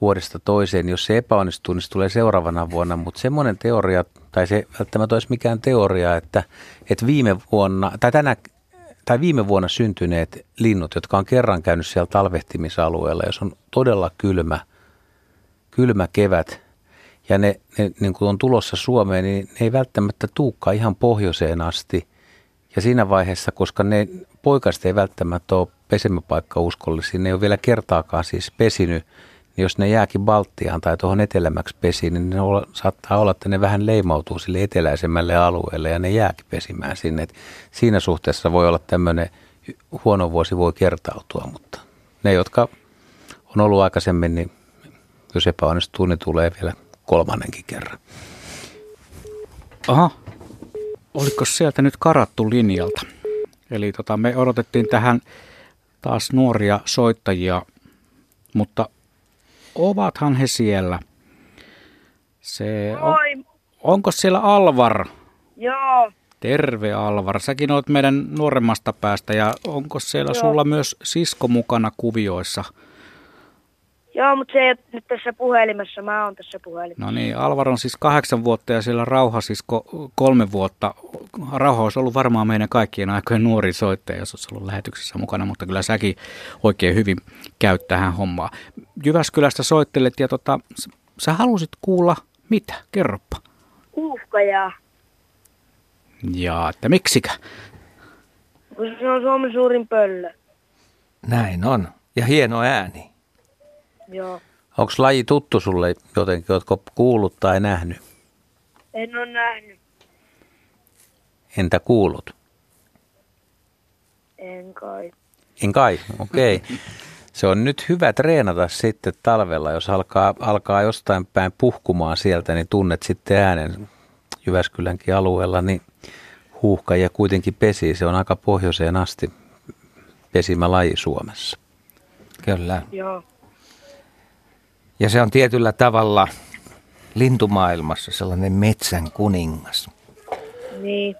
vuodesta toiseen. Jos se epäonnistuu, niin se tulee seuraavana vuonna, mutta semmoinen teoria, tai se välttämättä olisi mikään teoria, että, että viime vuonna, tai tänä tai viime vuonna syntyneet linnut, jotka on kerran käynyt siellä talvehtimisalueella, jos on todella kylmä, kylmä kevät, ja ne, ne niin kuin on tulossa Suomeen, niin ne ei välttämättä tuukka ihan pohjoiseen asti. Ja siinä vaiheessa, koska ne poikaista ei välttämättä ole pesemäpaikka uskollisia, ne ei ole vielä kertaakaan siis pesinyt, niin jos ne jääkin Baltiaan tai tuohon etelämäksi pesiin, niin ne olla, saattaa olla, että ne vähän leimautuu sille eteläisemmälle alueelle ja ne jääkin pesimään sinne. Et siinä suhteessa voi olla tämmöinen huono vuosi voi kertautua, mutta ne, jotka on ollut aikaisemmin, niin jos epäonnistuu, niin tulee vielä kolmannenkin kerran. Aha, oliko sieltä nyt karattu linjalta? Eli tota, me odotettiin tähän taas nuoria soittajia, mutta ovathan he siellä. Se on, onko siellä Alvar? Joo. Terve Alvar, säkin olet meidän nuoremmasta päästä ja onko siellä Joo. sulla myös sisko mukana kuvioissa? Joo, mutta se ei ole nyt tässä puhelimessa, mä oon tässä puhelimessa. No niin, Alvar on siis kahdeksan vuotta ja siellä Rauha siis kolme vuotta. Rauha olisi ollut varmaan meidän kaikkien aikojen nuori soittaja, jos olisi ollut lähetyksessä mukana, mutta kyllä säkin oikein hyvin käyt tähän hommaan. Jyväskylästä soittelet ja tota, sä halusit kuulla mitä? Kerroppa. Uhkajaa. Ja että miksikä? Kun se on Suomen suurin pöllö. Näin on. Ja hieno ääni. Joo. Onko laji tuttu sulle jotenkin? Oletko kuullut tai nähnyt? En ole nähnyt. Entä kuullut? En kai. En kai, okei. Okay. Se on nyt hyvä treenata sitten talvella, jos alkaa, alkaa jostain päin puhkumaan sieltä, niin tunnet sitten äänen Jyväskylänkin alueella, niin huuhka ja kuitenkin pesi. Se on aika pohjoiseen asti pesimä laji Suomessa. Kyllä. Joo. Ja se on tietyllä tavalla lintumaailmassa sellainen metsän kuningas. Niin.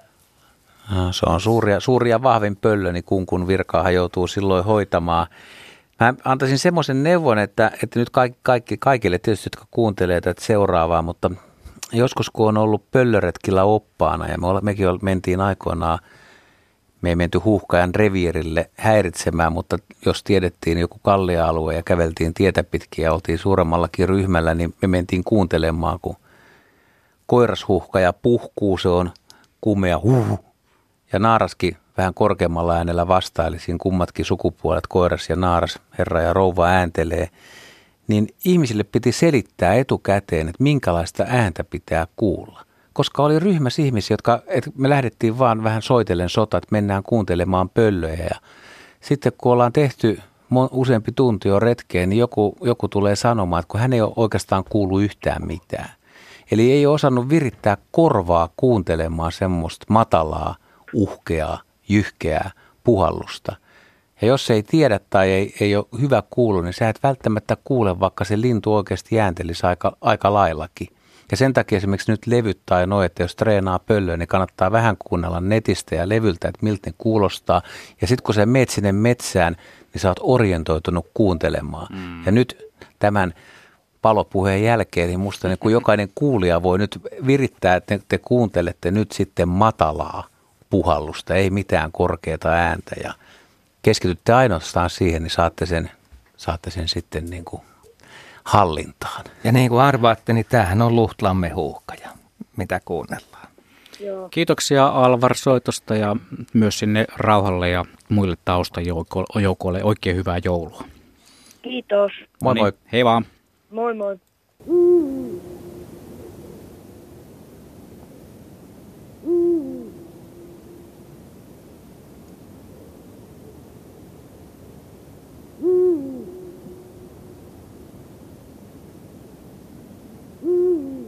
Se on suuria, suuria vahvin pöllö, niin kun, kun virkaa joutuu silloin hoitamaan. Mä antaisin semmoisen neuvon, että, että nyt kaikki, kaikki, kaikille tietysti, jotka kuuntelee tätä seuraavaa, mutta joskus kun on ollut pöllöretkillä oppaana ja me, mekin mentiin aikoinaan – me ei menty huuhkajan reviirille häiritsemään, mutta jos tiedettiin joku kallia-alue ja käveltiin tietä pitkin ja oltiin suuremmallakin ryhmällä, niin me mentiin kuuntelemaan, kun koirashuhkaja puhkuu, se on kumea huh, ja naaraskin vähän korkeammalla äänellä vastaili, siinä kummatkin sukupuolet, koiras ja naaras, herra ja rouva ääntelee, niin ihmisille piti selittää etukäteen, että minkälaista ääntä pitää kuulla koska oli ryhmässä ihmisiä, jotka, että me lähdettiin vaan vähän soitellen sota, että mennään kuuntelemaan pöllöjä ja sitten kun ollaan tehty useampi tunti jo retkeen, niin joku, joku tulee sanomaan, että kun hän ei ole oikeastaan kuulu yhtään mitään. Eli ei ole osannut virittää korvaa kuuntelemaan semmoista matalaa, uhkeaa, jyhkeää puhallusta. Ja jos ei tiedä tai ei, ei ole hyvä kuulu, niin sä et välttämättä kuule, vaikka se lintu oikeasti ääntelisi aika, aika laillakin. Ja sen takia esimerkiksi nyt levyt tai noin, että jos treenaa pöllöä, niin kannattaa vähän kuunnella netistä ja levyltä, että miltä ne kuulostaa. Ja sitten kun sä meet sinne metsään, niin sä oot orientoitunut kuuntelemaan. Mm. Ja nyt tämän palopuheen jälkeen, niin musta niin kun jokainen kuulija voi nyt virittää, että te, te kuuntelette nyt sitten matalaa puhallusta, ei mitään korkeata ääntä ja keskitytte ainoastaan siihen, niin saatte sen, saatte sen sitten niin kuin hallintaan. Ja niin kuin arvaatte, niin tämähän on Luhtlamme huuhkaja, mitä kuunnellaan. Joo. Kiitoksia Alvar soitosta ja myös sinne rauhalle ja muille taustajoukoille oikein hyvää joulua. Kiitos. Moi moi. Hei vaan. Moi moi. Ooh.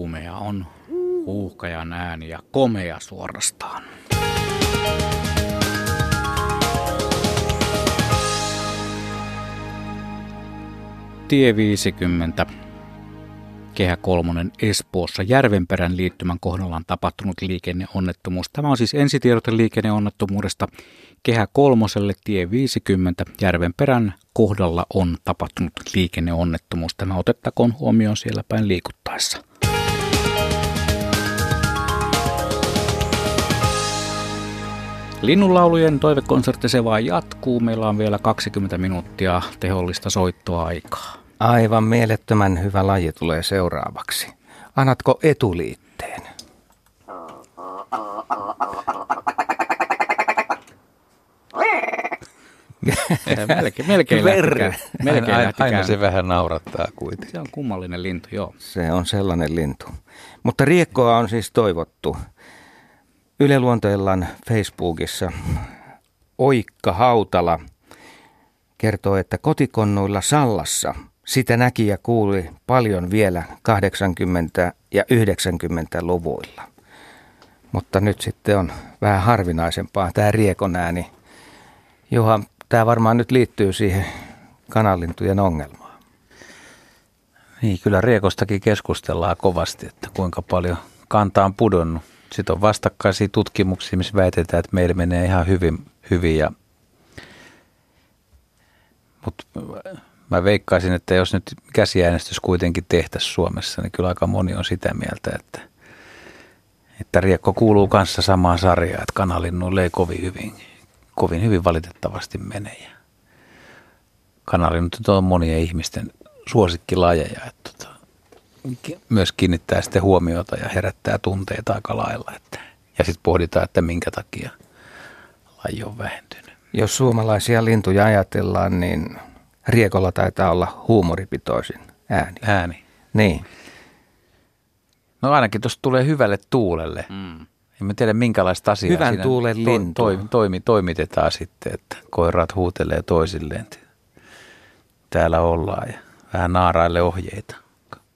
Kumea on huuhkajan ääni ja komea suorastaan. Tie 50, Kehä kolmonen Espoossa Järvenperän liittymän kohdalla on tapahtunut liikenneonnettomuus. Tämä on siis ensitiedote liikenneonnettomuudesta. Kehä kolmoselle tie 50 Järvenperän kohdalla on tapahtunut liikenneonnettomuus. Tämä otettakoon huomioon siellä päin liikuttaessa. Linnunlaulujen toivekonsertti se vaan jatkuu. Meillä on vielä 20 minuuttia tehollista soittoaikaa. Aivan mielettömän hyvä laji tulee seuraavaksi. Annatko etuliitteen? melkein, melkein Verre. Melkein aina, aina se vähän naurattaa kuitenkin. Se on kummallinen lintu, joo. Se on sellainen lintu. Mutta riekkoa on siis toivottu. Yle Luontoillan Facebookissa Oikka Hautala kertoo, että kotikonnuilla Sallassa sitä näki ja kuuli paljon vielä 80- ja 90-luvuilla. Mutta nyt sitten on vähän harvinaisempaa tämä riekon ääni. Juha, tämä varmaan nyt liittyy siihen kanalintujen ongelmaan. Niin, kyllä riekostakin keskustellaan kovasti, että kuinka paljon kanta on pudonnut sitten on vastakkaisia tutkimuksia, missä väitetään, että meillä menee ihan hyvin, hyvin ja mutta mä veikkaisin, että jos nyt käsiäänestys kuitenkin tehtäisiin Suomessa, niin kyllä aika moni on sitä mieltä, että, että Riekko kuuluu kanssa samaan sarjaan, että kanalinnuille ei kovin hyvin, kovin hyvin valitettavasti mene. Ja kanalinnut on monien ihmisten suosikkilajeja, että tota, myös kiinnittää sitten huomiota ja herättää tunteita aika lailla. Että, ja sitten pohditaan, että minkä takia laji on vähentynyt. Jos suomalaisia lintuja ajatellaan, niin riekolla taitaa olla huumoripitoisin ääni. Ääni. Niin. No ainakin tuosta tulee hyvälle tuulelle. Mm. En tiedä minkälaista asiaa Hyvän siinä tuulen to, lintu. to, toimi, toimitetaan sitten, että koirat huutelee toisilleen. Täällä ollaan ja vähän naaraille ohjeita.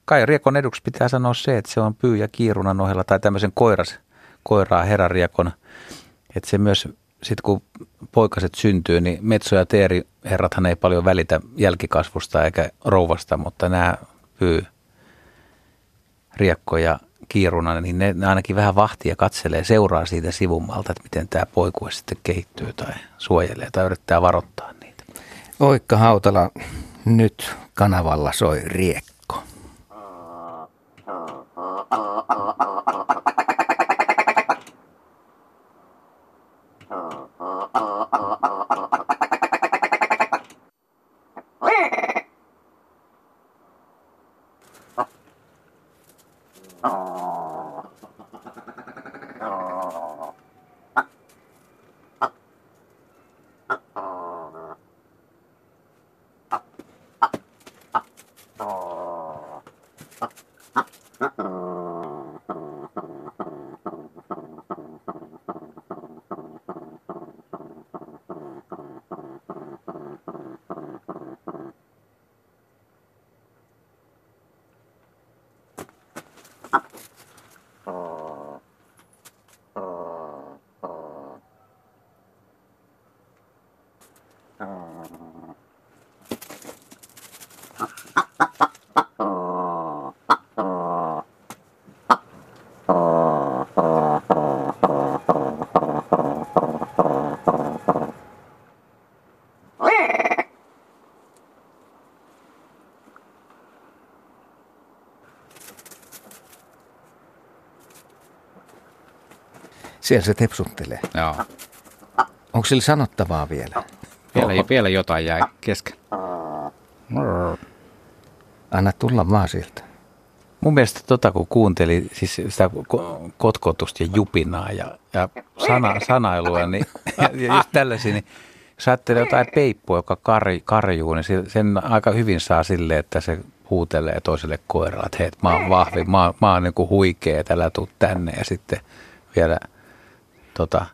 Kai Riekon eduksi pitää sanoa se, että se on pyy- ja kiirunan ohella tai tämmöisen koiras, koiraa herariekon, että se myös sitten kun poikaset syntyy, niin Metso ja Teeri herrathan ei paljon välitä jälkikasvusta eikä rouvasta, mutta nämä pyy, Riekko ja Kiiruna, niin ne, ne ainakin vähän vahtia katselee, seuraa siitä sivummalta, että miten tämä poikue sitten kehittyy tai suojelee tai yrittää varoittaa niitä. Oikka Hautala, nyt kanavalla soi riekko. uh, uh, uh. Siellä se tepsuttelee. Joo. Onko sillä sanottavaa vielä? Vielä, vielä jotain jäi kesken. Anna tulla vaan sieltä. Mun mielestä tota, kun kuunteli siis sitä ko- kotkotusta ja jupinaa ja, ja sana, sanailua niin, ja just tällaisia, niin jos ajattelee jotain peippua, joka kar, karjuu, niin se- sen aika hyvin saa silleen, että se huutelee toiselle koiralle, että hei, mä oon vahvi, mä, oon- mä oon niin kuin huikea, että älä tuu tänne ja sitten vielä tota,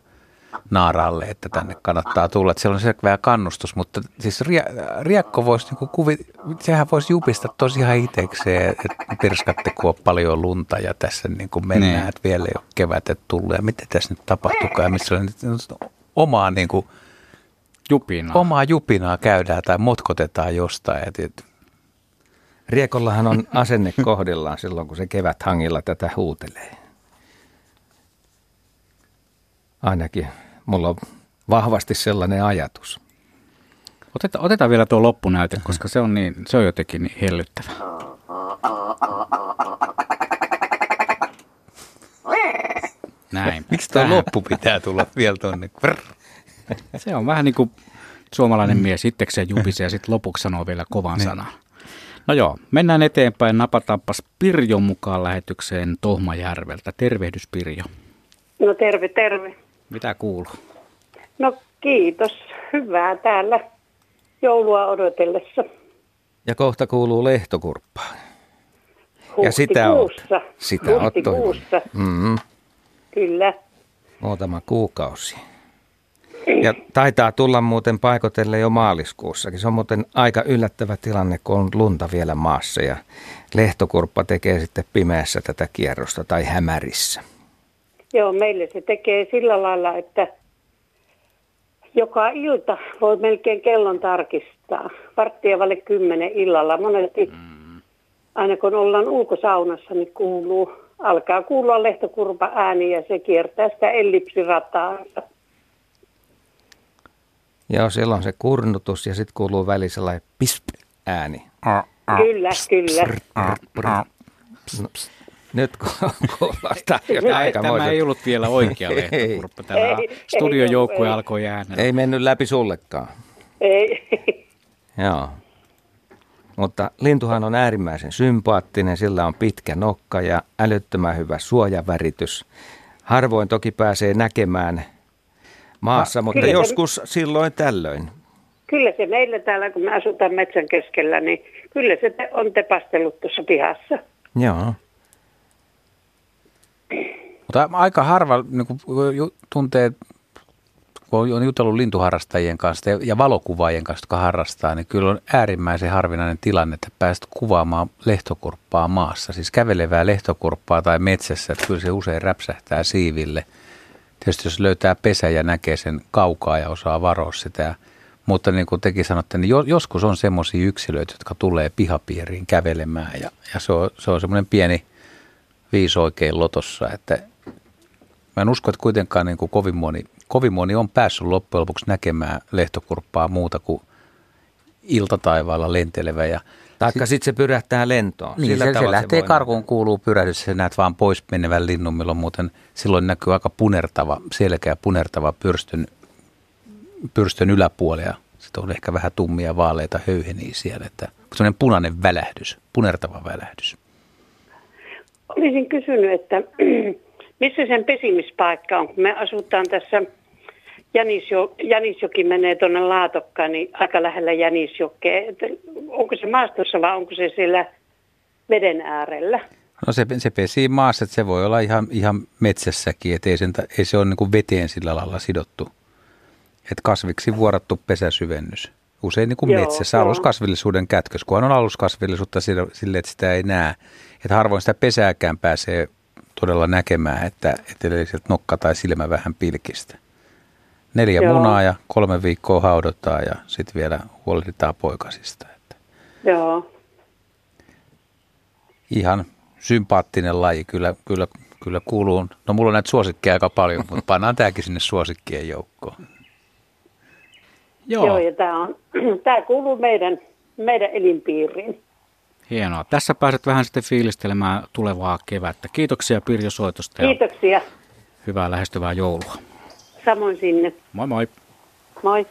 naaralle, että tänne kannattaa tulla. Että siellä on selkeä kannustus, mutta siis ria, riekko voisi niinku kuvi, sehän voisi jupista tosi ihan itsekseen, että pirskatte, kun on paljon lunta ja tässä niin kuin mennään, Niin. että vielä ei ole kevätet tullut ja mitä tässä nyt tapahtuukaan ja missä on nyt omaa, niin kuin, Jupinaa. omaa jupinaa käydään tai motkotetaan jostain. Et, et, Riekollahan on asenne kohdillaan silloin, kun se kevät hangilla tätä huutelee. Ainakin mulla on vahvasti sellainen ajatus. Otetaan, otetaan vielä tuo loppunäyte, koska se on, niin, se on jotenkin niin hellyttävä. Näin. miksi tuo loppu pitää tulla vielä tuonne? Se on vähän niin kuin suomalainen mm. mies itsekseen jupisee ja sitten lopuksi sanoo vielä kovan Niin. sanan. No joo, mennään eteenpäin. Napataanpas Pirjo mukaan lähetykseen Tohmajärveltä. Tervehdys Pirjo. No terve, terve. Mitä kuuluu? No kiitos. Hyvää täällä joulua odotellessa. Ja kohta kuuluu lehtokurppaa. Ja sitä. Huhtikuussa. Sitä oot toivonut. Huhtikuussa, Mm, kyllä. muutama kuukausi. Ja taitaa tulla muuten paikotelle jo maaliskuussakin. Se on muuten aika yllättävä tilanne, kun on lunta vielä maassa ja lehtokurppa tekee sitten pimeässä tätä kierrosta tai hämärissä. Joo, meille se tekee sillä lailla, että joka ilta voi melkein kellon tarkistaa. Varttia vaille kymmenen illalla. Monesti aina kun ollaan ulkosaunassa, niin kuuluu, alkaa kuulua lehtokurpa ääni ja se kiertää sitä ellipsirataa. Joo, siellä on se kurnutus ja sitten kuuluu väliin sellainen pisp ääni. Kyllä, kyllä. Nyt ku- kuulostaa jo Tämä, aikamoiselta. tämä ei ollut vielä oikea lehtokurppa. Ei studiojoukkue alkoi äänellä. Ei mennyt läpi sullekaan. Ei. Joo. Mutta lintuhan on äärimmäisen sympaattinen, sillä on pitkä nokka ja älyttömän hyvä suojaväritys. Harvoin toki pääsee näkemään maassa, mutta kyllä se- joskus silloin tällöin. Kyllä se meillä täällä, kun me asutaan metsän keskellä, niin kyllä se on tepastellut tuossa pihassa. Joo. Mutta aika harva niin kuin, tuntee, kun on jutellut lintuharrastajien kanssa ja valokuvaajien kanssa, jotka harrastaa, niin kyllä on äärimmäisen harvinainen tilanne, että pääset kuvaamaan lehtokurppaa maassa. Siis kävelevää lehtokurppaa tai metsässä, että kyllä se usein räpsähtää siiville. Tietysti jos löytää pesä ja näkee sen kaukaa ja osaa varoa sitä. Mutta niin kuin tekin sanotte, niin joskus on semmoisia yksilöitä, jotka tulee pihapiiriin kävelemään ja, ja se on, se on semmoinen pieni viisi oikein lotossa, että mä en usko, että kuitenkaan niin kuin kovin, moni, kovin moni on päässyt loppujen lopuksi näkemään lehtokurppaa muuta kuin iltataivaalla lentelevä. Ja Taikka sitten se pyrähtää lentoon. Niin, Sillä se, se lähtee se karkuun, kuuluu pyrähdys, se näet vaan pois menevän linnun, milloin muuten silloin näkyy aika punertava, selkeä punertava pyrstön, pyrstön yläpuoli ja sitten on ehkä vähän tummia vaaleita höyheniä siellä, että sellainen punainen välähdys, punertava välähdys. Olisin kysynyt, että missä sen pesimispaikka on, kun me asutaan tässä Jänisjo, Jänisjoki menee tuonne Laatokkaan, niin aika lähellä Jänisjokea. Että onko se maastossa vai onko se siellä veden äärellä? No se, se pesii maassa, että se voi olla ihan, ihan metsässäkin, että ei, sen, ei se ole niin veteen sillä lailla sidottu. Että kasviksi vuorattu pesäsyvennys. Usein niin kuin joo, metsässä joo. aluskasvillisuuden kätkös, kun on aluskasvillisuutta sille, että sitä ei näe. Että harvoin sitä pesääkään pääsee todella näkemään, että, että sieltä nokka tai silmä vähän pilkistä. Neljä Joo. munaa ja kolme viikkoa haudotaan ja sitten vielä huolehditaan poikasista. Että Joo. Ihan sympaattinen laji, kyllä, kyllä, kyllä kuuluu. No mulla on näitä suosikkeja aika paljon, mutta pannaan tämäkin sinne suosikkien joukkoon. Joo. Joo, ja tämä, on, tämä kuuluu meidän, meidän elinpiiriin. Hienoa. Tässä pääset vähän sitten fiilistelemään tulevaa kevättä. Kiitoksia Pirjo soitosta. Kiitoksia. Hyvää lähestyvää joulua. Samoin sinne. Moi moi. Moi.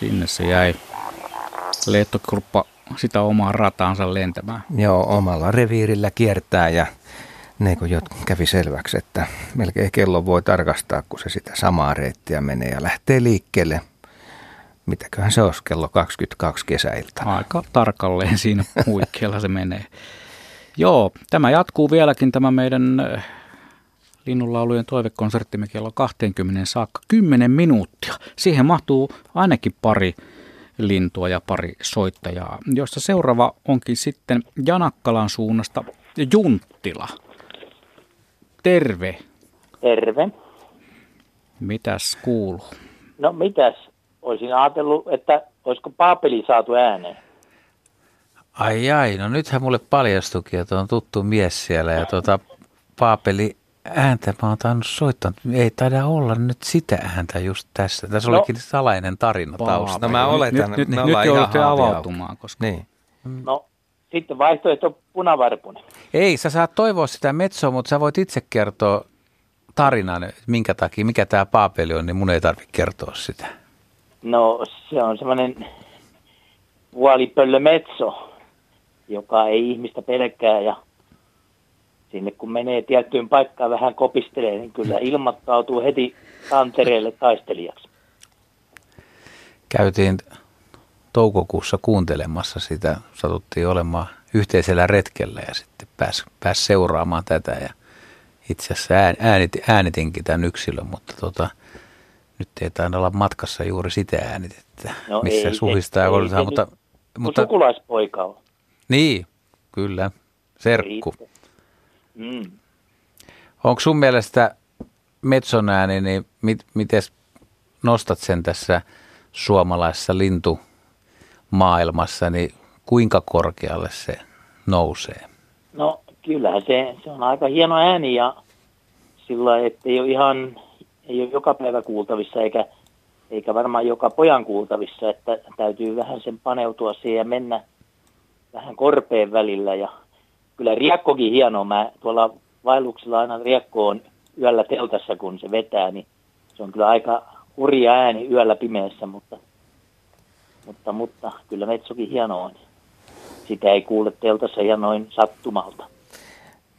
Sinne se jäi lehtokurppa sitä omaa rataansa lentämään. Joo, omalla reviirillä kiertää ja ne kun jo kävi selväksi, että melkein kello voi tarkastaa, kun se sitä samaa reittiä menee ja lähtee liikkeelle. Mitäköhän se olisi kello 22 kesäiltä? Aika tarkalleen siinä huikkeella se menee. Joo, tämä jatkuu vieläkin tämä meidän linnunlaulujen toivekonserttimme kello 20 saakka 10 minuuttia. Siihen mahtuu ainakin pari lintua ja pari soittajaa, joista seuraava onkin sitten Janakkalan suunnasta Junttila. Terve. Terve. Mitäs kuuluu? No mitäs? Olisin ajatellut, että olisiko Paapeli saatu ääneen. Ai ai, no nythän mulle paljastukin, että on tuttu mies siellä ja tuota, Paapeli ääntä mä oon tainnut soittaa. Ei taida olla nyt sitä ääntä just tässä. Tässä no, olikin salainen tarina taustalla. No mä oletan, nyt, nyt, nyt, nyt joudutte avautumaan. Koska... Niin. No sitten vaihtoehto punavarpunen. Ei, sä saat toivoa sitä metsoa, mutta sä voit itse kertoa tarinan, minkä takia, mikä tämä paapeli on, niin mun ei tarvitse kertoa sitä. No se on semmoinen vuolipöllö metso, joka ei ihmistä pelkää ja sinne kun menee tiettyyn paikkaan vähän kopistelee, niin kyllä ilmoittautuu heti tantereelle taistelijaksi. Käytiin toukokuussa kuuntelemassa sitä, satuttiin olemaan yhteisellä retkellä ja sitten pääsi pääs seuraamaan tätä ja itse asiassa äänit, äänitinkin tämän yksilön, mutta tota, nyt ei taida olla matkassa juuri sitä äänitettä, no missä ei, suhistaa. Ei, ei, mutta, nyt, mutta, sukulaispoika on. Niin, kyllä, serkku. Mm. Onko sun mielestä Metson ääni, niin mit, miten nostat sen tässä suomalaisessa lintumaailmassa, niin kuinka korkealle se nousee? No kyllähän se, se on aika hieno ääni ja sillä että ei ole ihan, ei ole joka päivä kuultavissa eikä, eikä varmaan joka pojan kuultavissa, että täytyy vähän sen paneutua siihen ja mennä vähän korpeen välillä ja kyllä riekkokin hieno. Mä tuolla vaelluksella aina riekko on yöllä teltassa, kun se vetää, niin se on kyllä aika hurja ääni yöllä pimeässä, mutta, mutta, mutta kyllä metsokin hieno on. Sitä ei kuule teltassa ja noin sattumalta.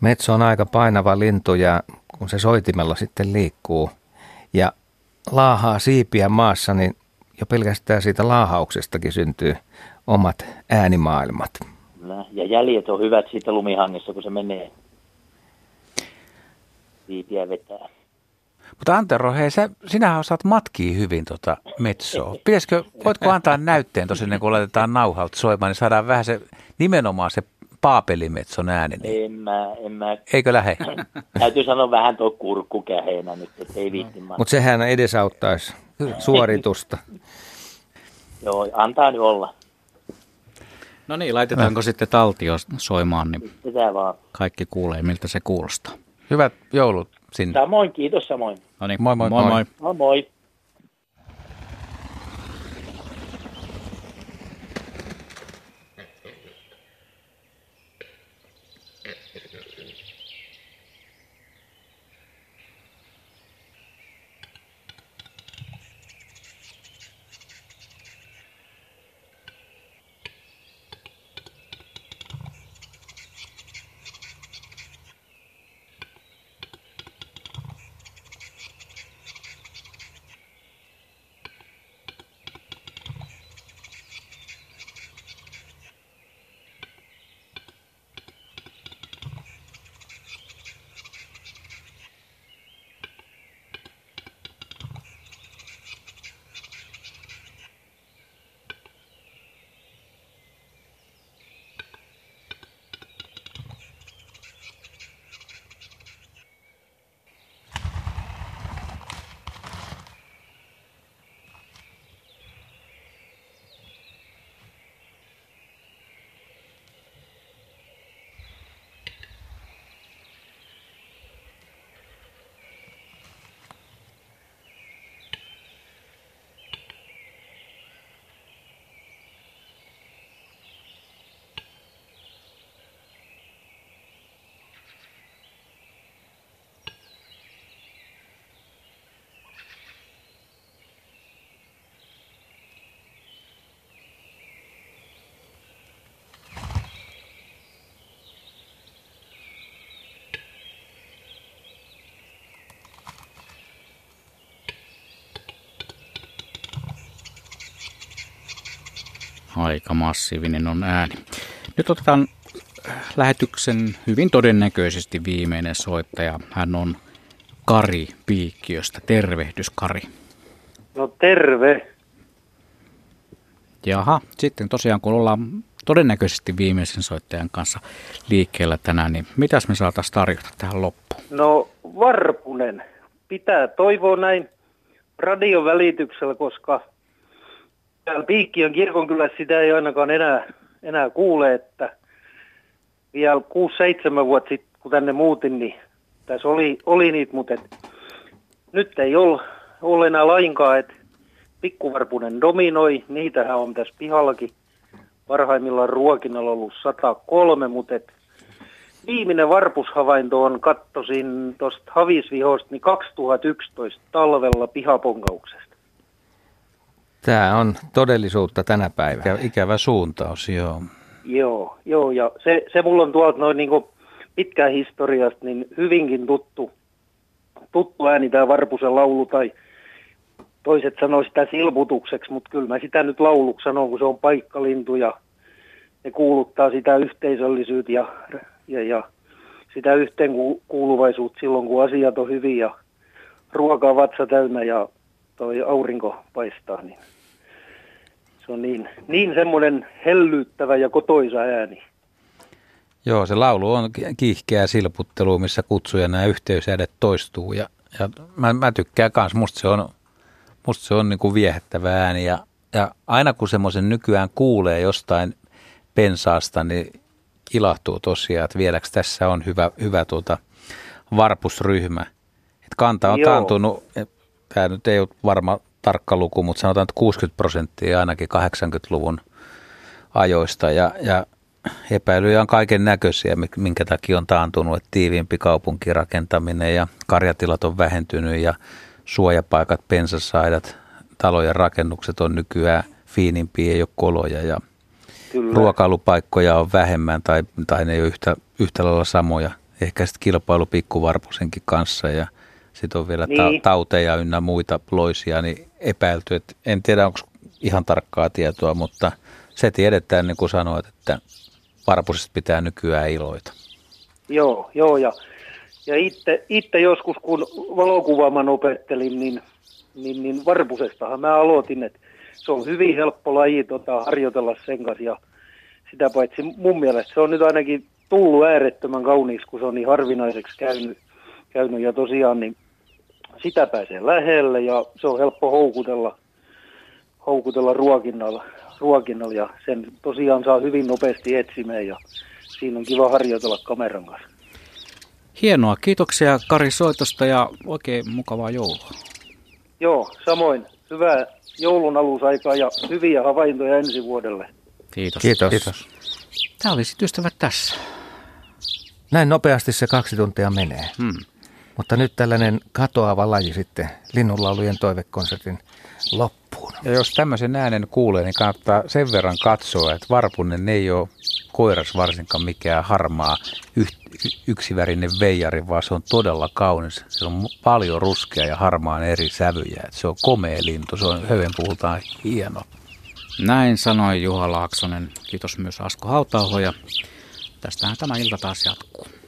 Metso on aika painava lintu ja kun se soitimella sitten liikkuu ja laahaa siipiä maassa, niin jo pelkästään siitä laahauksestakin syntyy omat äänimaailmat. Ja jäljet on hyvät siitä lumihangessa, kun se menee siipiä vetää. Mutta Antero, hei, sä, sinähän osaat matkia hyvin tota metsoa. Pitäisikö, voitko antaa näytteen tosi ennen kuin laitetaan nauhalta soimaan, niin saadaan vähän se, nimenomaan se paapelimetson ääni. Niin. En mä, en mä. Eikö lähe? Täytyy sanoa vähän tuo kurkkukäheenä nyt, että ei viitti Mutta sehän edesauttaisi suoritusta. Joo, antaa nyt olla. No niin, laitetaanko no. sitten taltio soimaan, niin Sitä vaan. kaikki kuulee, miltä se kuulostaa. Hyvät joulut sinne. Samoin, kiitos samoin. No niin, moi moi. moi, moi. moi. moi. Aika massiivinen on ääni. Nyt otetaan lähetyksen hyvin todennäköisesti viimeinen soittaja. Hän on Kari Piikkiöstä. Tervehdys Kari. No terve. Jaha, sitten tosiaan kun ollaan todennäköisesti viimeisen soittajan kanssa liikkeellä tänään, niin mitäs me saataisiin tarjota tähän loppuun? No Varpunen. Pitää toivoa näin radion välityksellä, koska täällä Piikkiön kirkon kyllä sitä ei ainakaan enää, enää kuule, että vielä 6-7 vuotta sitten, kun tänne muutin, niin tässä oli, oli niitä, mutta et, nyt ei ole, ole enää lainkaan, että pikkuvarpunen dominoi, niitähän on tässä pihallakin parhaimmillaan ruokinnalla ollut 103, mutta et viimeinen varpushavainto on, kattosin tuosta havisvihosta, niin 2011 talvella pihapongauksesta. Tämä on todellisuutta tänä päivänä. Ikävä, ikävä suuntaus, joo. Joo, joo ja se, se mulla on tuolta noin niinku pitkään historiasta, niin hyvinkin tuttu, tuttu ääni tämä Varpusen laulu tai toiset sanoo sitä silputukseksi, mutta kyllä mä sitä nyt lauluksi sanon, kun se on paikkalintu ja ne kuuluttaa sitä yhteisöllisyyttä ja, ja, ja sitä yhteenkuuluvaisuutta silloin, kun asiat on hyvin ja ruokaa vatsa täynnä ja toi aurinko paistaa, niin se on niin, niin semmoinen hellyttävä ja kotoisa ääni. Joo, se laulu on kiihkeä silputtelu, missä kutsuja nämä yhteysäädet toistuu ja, ja mä, mä tykkään kans, musta se on, musta se on niin kuin viehättävä ääni ja, ja aina kun semmoisen nykyään kuulee jostain pensaasta, niin ilahtuu tosiaan, että vieläkö tässä on hyvä, hyvä tuota varpusryhmä. Et kanta on Joo. taantunut, tämä nyt ei ole varma tarkka luku, mutta sanotaan, että 60 prosenttia ainakin 80-luvun ajoista ja, ja epäilyjä on kaiken näköisiä, minkä takia on taantunut, että tiiviimpi kaupunkirakentaminen ja karjatilat on vähentynyt ja suojapaikat, pensasaidat, talojen rakennukset on nykyään fiinimpiä, ei ole koloja ja Kyllä. ruokailupaikkoja on vähemmän tai, tai ne ei ole yhtä, yhtä lailla samoja. Ehkä sitten kilpailu pikkuvarpusenkin kanssa ja sitten on vielä niin. ta- tauteja ynnä muita loisia, niin epäilty, että en tiedä onko ihan tarkkaa tietoa, mutta se tiedetään niin kuin sanoit, että varpusista pitää nykyään iloita. Joo, joo ja, ja itse, joskus kun valokuvaaman opettelin, niin, niin, niin varpusestahan mä aloitin, että se on hyvin helppo laji tota, harjoitella sen kanssa ja sitä paitsi mun mielestä se on nyt ainakin tullut äärettömän kauniiksi, kun se on niin harvinaiseksi käynyt, käynyt ja tosiaan niin sitä pääsee lähelle ja se on helppo houkutella, houkutella ruokinnalla, ruokinnalla ja sen tosiaan saa hyvin nopeasti etsimään ja siinä on kiva harjoitella kameran kanssa. Hienoa, kiitoksia Kari soitosta ja oikein mukavaa joulua. Joo, samoin. Hyvää joulun alusaikaa ja hyviä havaintoja ensi vuodelle. Kiitos. Kiitos. Kiitos. Tämä oli sitten ystävät tässä. Näin nopeasti se kaksi tuntia menee. Hmm. Mutta nyt tällainen katoava laji sitten linnunlaulujen toivekonsertin loppuun. Ja jos tämmöisen äänen kuulee, niin kannattaa sen verran katsoa, että varpunen ei ole koiras varsinkaan mikään harmaa yksivärinen veijari, vaan se on todella kaunis. Se on paljon ruskea ja harmaan eri sävyjä. Että se on komea lintu, se on hyvin puhutaan hieno. Näin sanoi Juha Laaksonen. Kiitos myös Asko Hautauho ja tästähän tämä ilta taas jatkuu.